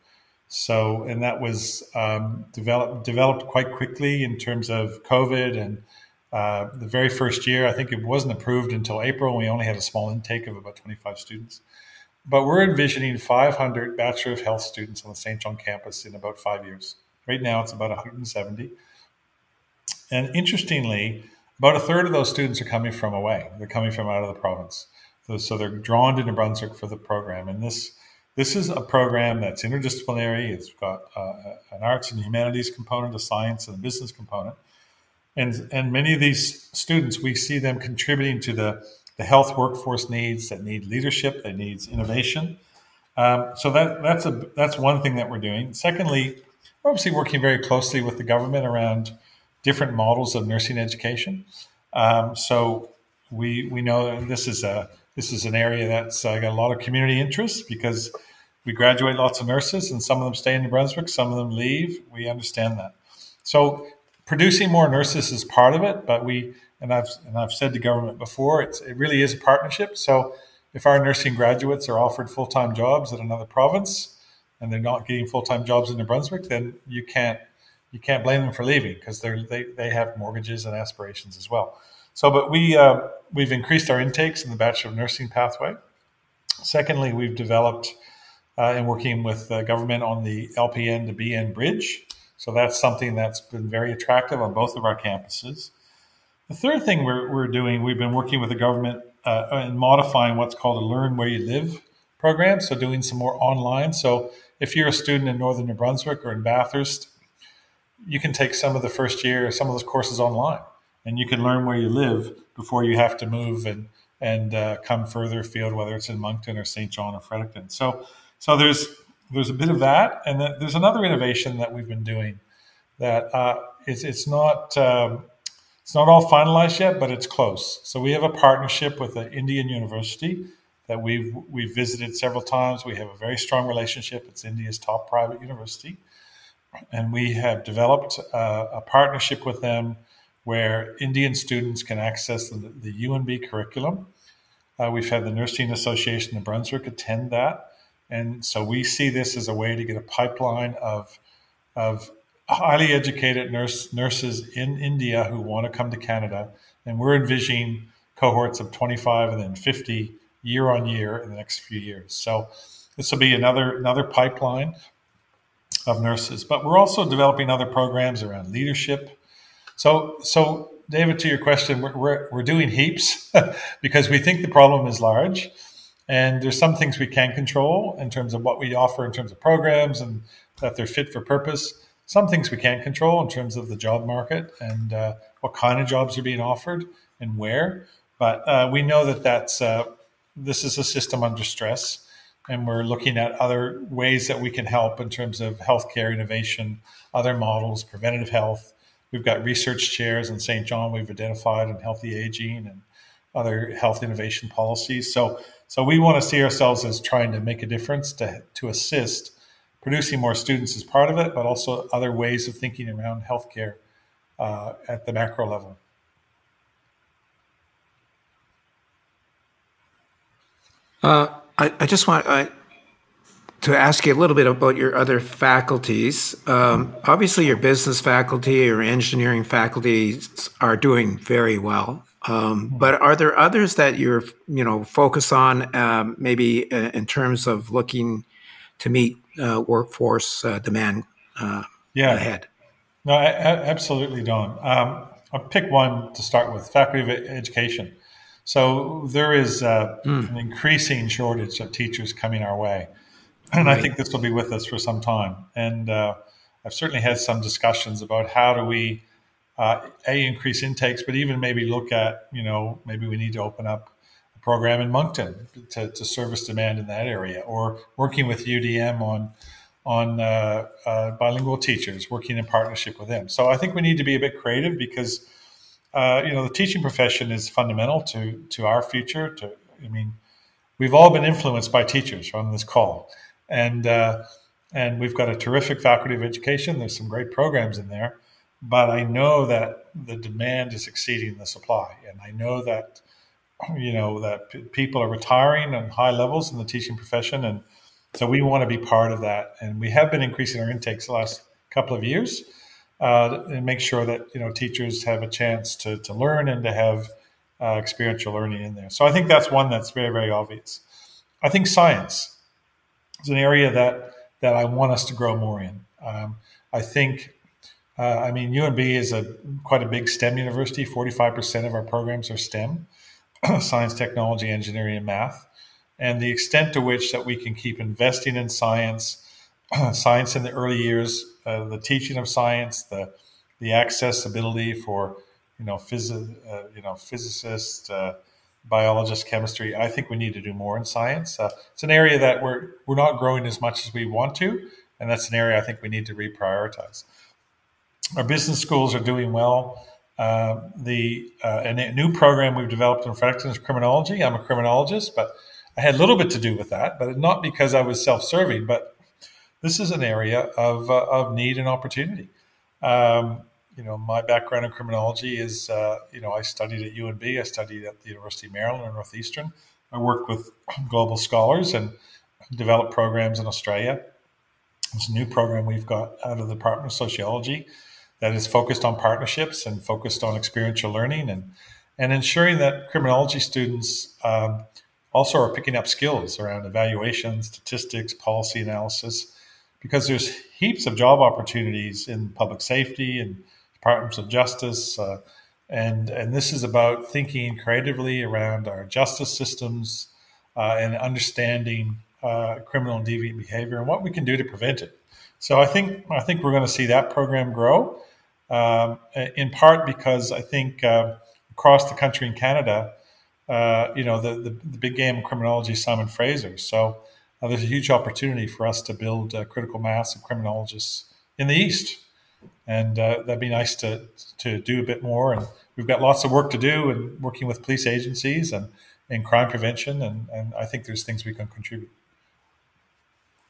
So, and that was um, developed developed quite quickly in terms of COVID and uh, the very first year. I think it wasn't approved until April. And we only had a small intake of about 25 students. But we're envisioning 500 Bachelor of Health students on the Saint John campus in about five years. Right now, it's about 170. And interestingly, about a third of those students are coming from away. They're coming from out of the province. So, they're drawn to New Brunswick for the program. And this this is a program that's interdisciplinary. It's got uh, an arts and humanities component, a science and a business component. And, and many of these students, we see them contributing to the, the health workforce needs that need leadership, that needs innovation. Um, so that, that's, a, that's one thing that we're doing. Secondly, we're obviously working very closely with the government around different models of nursing education. Um, so we we know this is a this is an area that's uh, got a lot of community interest because we graduate lots of nurses and some of them stay in New Brunswick, some of them leave. We understand that. So producing more nurses is part of it, but we and I've and I've said to government before, it's it really is a partnership. So if our nursing graduates are offered full time jobs at another province and they're not getting full time jobs in New Brunswick, then you can't you can't blame them for leaving because they they have mortgages and aspirations as well. So, but we uh, we've increased our intakes in the Bachelor of Nursing pathway. Secondly, we've developed uh, and working with the government on the LPN to BN bridge. So that's something that's been very attractive on both of our campuses. The third thing we're, we're doing, we've been working with the government uh, in modifying what's called a Learn Where You Live program. So doing some more online. So if you're a student in Northern New Brunswick or in Bathurst, you can take some of the first year, some of those courses online, and you can learn where you live before you have to move and and uh, come further afield, whether it's in Moncton or Saint John or Fredericton. So, so there's there's a bit of that, and then there's another innovation that we've been doing that uh, it's it's not um, it's not all finalized yet, but it's close. So we have a partnership with an Indian university that we've we've visited several times. We have a very strong relationship. It's India's top private university, and we have developed a partnership with them where Indian students can access the, the UNB curriculum. Uh, we've had the Nursing Association of Brunswick attend that, and so we see this as a way to get a pipeline of of highly educated nurse nurses in India who want to come to Canada, and we're envisioning cohorts of 25 and then 50 year on year in the next few years. So this will be another another pipeline of nurses. But we're also developing other programs around leadership. So so David, to your question, we're, we're, we're doing heaps because we think the problem is large. And there's some things we can control in terms of what we offer in terms of programs and that they're fit for purpose. Some things we can't control in terms of the job market and uh, what kind of jobs are being offered and where. But uh, we know that that's uh, this is a system under stress, and we're looking at other ways that we can help in terms of healthcare innovation, other models, preventative health. We've got research chairs in Saint John we've identified in healthy aging and other health innovation policies. So, so we want to see ourselves as trying to make a difference to, to assist producing more students is part of it, but also other ways of thinking around healthcare uh, at the macro level. Uh, I, I, just want I, to ask you a little bit about your other faculties. Um, obviously, your business faculty or engineering faculties are doing very well. Um, but are there others that you're, you know, focus on, um, maybe uh, in terms of looking to meet uh, workforce uh, demand uh, yeah. ahead? No, I, I, absolutely, Don. Um, I'll pick one to start with: faculty of education. So there is uh, mm. an increasing shortage of teachers coming our way, and right. I think this will be with us for some time. And uh, I've certainly had some discussions about how do we uh, a increase intakes, but even maybe look at you know maybe we need to open up a program in Moncton to, to service demand in that area, or working with UdeM on on uh, uh, bilingual teachers, working in partnership with them. So I think we need to be a bit creative because uh, you know, the teaching profession is fundamental to to our future. To I mean, we've all been influenced by teachers on this call, and uh, and we've got a terrific faculty of education. There's some great programs in there, but I know that the demand is exceeding the supply, and I know that you know that p- people are retiring on high levels in the teaching profession, and so we want to be part of that. And we have been increasing our intakes the last couple of years uh, and make sure that you know teachers have a chance to, to learn and to have uh, experiential learning in there. So I think that's one that's very very obvious. I think science is an area that that I want us to grow more in. Um, I think. Uh, I mean, UNB is a quite a big STEM university. Forty-five percent of our programs are STEM: science, technology, engineering, and math. And the extent to which that we can keep investing in science, science in the early years, uh, the teaching of science, the the accessibility for you know phys- uh, you know physicists, uh, biologists, chemistry. I think we need to do more in science. Uh, it's an area that we're we're not growing as much as we want to, and that's an area I think we need to reprioritize. Our business schools are doing well. Uh, the a new program we've developed in Fredericton is criminology. I'm a criminologist, but I had a little bit to do with that, but not because I was self-serving, but this is an area of, uh, of need and opportunity. Um, you know, my background in criminology is, uh, you know, I studied at UNB, I studied at the University of Maryland and Northeastern. I worked with global scholars and developed programs in Australia. A new program we've got out of the Department of Sociology that is focused on partnerships and focused on experiential learning and and ensuring that criminology students um, also are picking up skills around evaluation, statistics, policy analysis, because there's heaps of job opportunities in public safety and departments of justice. Uh, and, and this is about thinking creatively around our justice systems uh, and understanding uh, criminal and deviant behavior and what we can do to prevent it. So I think I think we're going to see that program grow, um, in part because I think uh, across the country in Canada, uh, you know, the, the, the, big game of criminology is Simon Fraser. So uh, there's a huge opportunity for us to build a critical mass of criminologists in the East and uh, that'd be nice to to do a bit more. And we've got lots of work to do, in working with police agencies and in crime prevention, and and I think there's things we can contribute.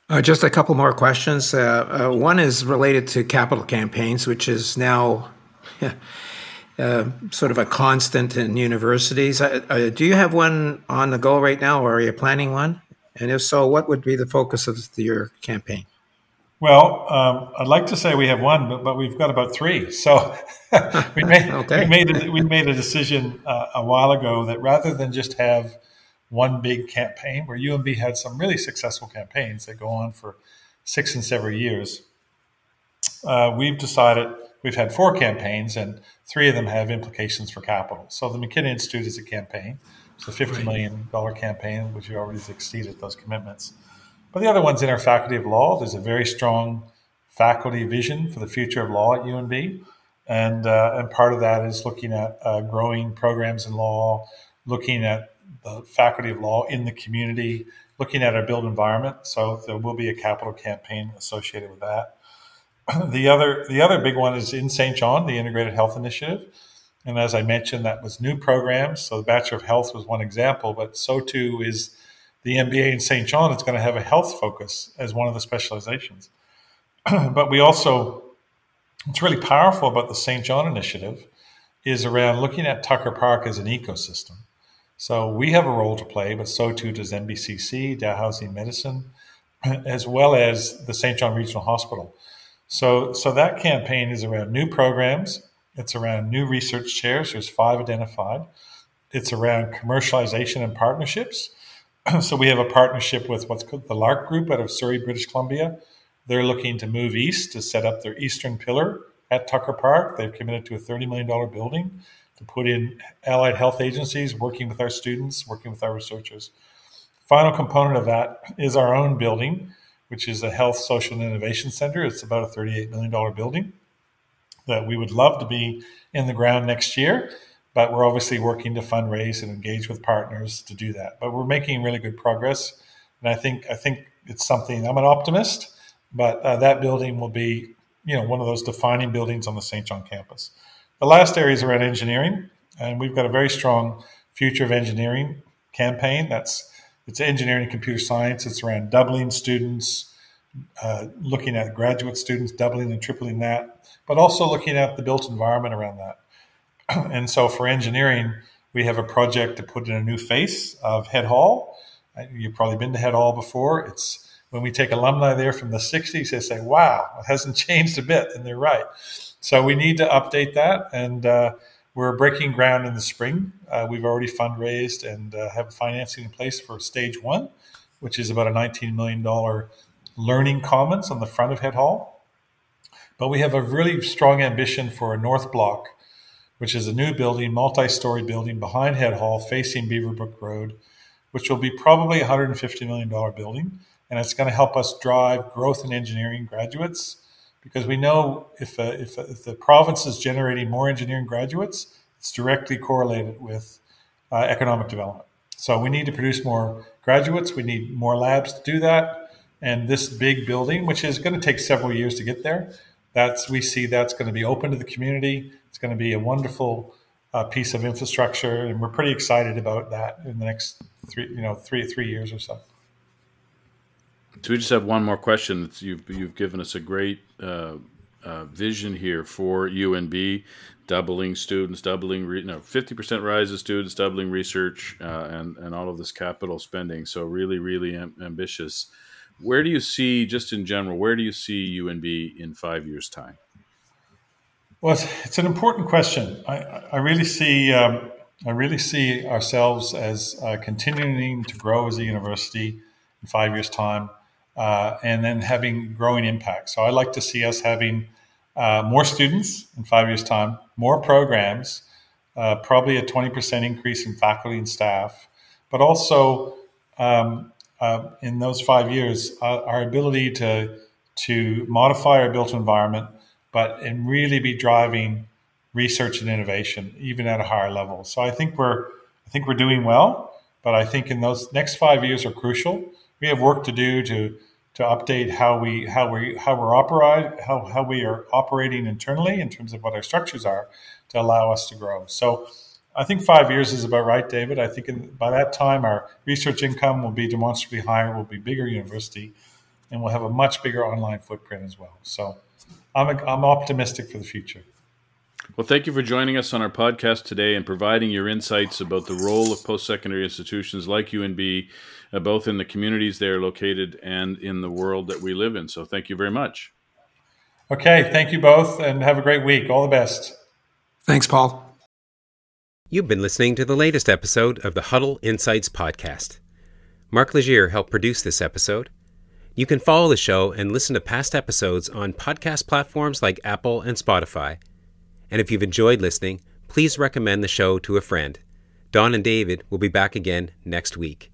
Uh, just a couple more questions. Uh, uh one is related to capital campaigns, which is now. Uh, sort of a constant in universities. Uh, do you have one on the go right now, or are you planning one? And if so, what would be the focus of your campaign? Well, um, I'd like to say we have one, but, but we've got about three. So we made okay. we made a, we made a decision uh, a while ago that rather than just have one big campaign, where UNB had some really successful campaigns that go on for six and seven years, uh, we've decided we've had four campaigns, and three of them have implications for capital. So the McKenna Institute is a campaign, it's a fifty million dollar campaign, which we already exceeded those commitments. But the other one's in our faculty of law. There's a very strong faculty vision for the future of law at UNB. And, uh, and part of that is looking at uh, growing programs in law, looking at the faculty of law in the community, looking at our built environment. So there will be a capital campaign associated with that. The other, the other big one is in Saint John, the Integrated Health Initiative. And as I mentioned, that was new programs. So the Bachelor of Health was one example, but so too is the MBA in Saint John It's going to have a health focus as one of the specializations. but we also, it's really powerful about the Saint John initiative is around looking at Tucker Park as an ecosystem. So we have a role to play, but so too does NBCC, Dalhousie Medicine, as well as the Saint John Regional Hospital. So, so that campaign is around new programs. It's around new research chairs. There's five identified. It's around commercialization and partnerships. so we have a partnership with what's called the Lark Group out of Surrey, British Columbia. They're looking to move east to set up their eastern pillar at Tucker Park. They've committed to a $30 million building to put in allied health agencies, working with our students, working with our researchers. Final component of that is our own building, which is a health, social, and innovation center. It's about a $38 million building that we would love to be in the ground next year but we're obviously working to fundraise and engage with partners to do that. But we're making really good progress, and I think I think it's something. I'm an optimist, but uh, that building will be you know one of those defining buildings on the Saint John campus. The last area is around engineering, and we've got a very strong future of engineering campaign. That's it's engineering and computer science. It's around doubling students, uh, looking at graduate students, doubling and tripling that, but also looking at the built environment around that. and so for engineering, we have a project to put in a new face of Head Hall. You've probably been to Head Hall before. It's when we take alumni there from the 60s, they say, wow, it hasn't changed a bit. And they're right. So we need to update that. And uh, we're breaking ground in the spring. Uh, we've already fundraised and uh, have financing in place for stage one, which is about a $19 million learning commons on the front of Head Hall. But we have a really strong ambition for a North Block which is a new building, multi-story building behind Head Hall facing Beaverbrook Road, which will be probably a $150 million building. And it's going to help us drive growth in engineering graduates because we know if, uh, if, uh, if the province is generating more engineering graduates, it's directly correlated with uh, economic development. So we need to produce more graduates. We need more labs to do that. And this big building, which is going to take several years to get there, that's we see that's going to be open to the community. It's going to be a wonderful uh, piece of infrastructure, and we're pretty excited about that in the next three, you know, three three years or so. So we just have one more question. You've you've given us a great uh, uh, vision here for UNB, doubling students, doubling re- no, 50% rise of students, doubling research, uh, and and all of this capital spending. So really, really am- ambitious. Where do you see, just in general, where do you see UNB in five years' time? Well, it's, an important question. I, I really see um, I really see ourselves as uh, continuing to grow as a university in five years' time, uh, and then having growing impact. So I like to see us having uh, more students in five years' time, more programs, uh, probably a 20% increase in faculty and staff, but also um, uh, in those five years, uh, our ability to, to modify our built environment, but and really be driving research and innovation even at a higher level. So I think we're I think we're doing well, but I think in those next five years are crucial. We have work to do to to update how we how we how we're operate how, how we are operating internally in terms of what our structures are to allow us to grow. So I think five years is about right, David. I think in, by that time our research income will be demonstrably higher, we'll be bigger university, and we'll have a much bigger online footprint as well. So I'm, a, I'm optimistic for the future. Well, thank you for joining us on our podcast today and providing your insights about the role of post secondary institutions like UNB, uh, both in the communities they are located and in the world that we live in. So, thank you very much. Okay. Thank you both and have a great week. All the best. Thanks, Paul. You've been listening to the latest episode of the Huddle Insights podcast. Mark Legier helped produce this episode. You can follow the show and listen to past episodes on podcast platforms like Apple and Spotify. And if you've enjoyed listening, please recommend the show to a friend. Don and David will be back again next week.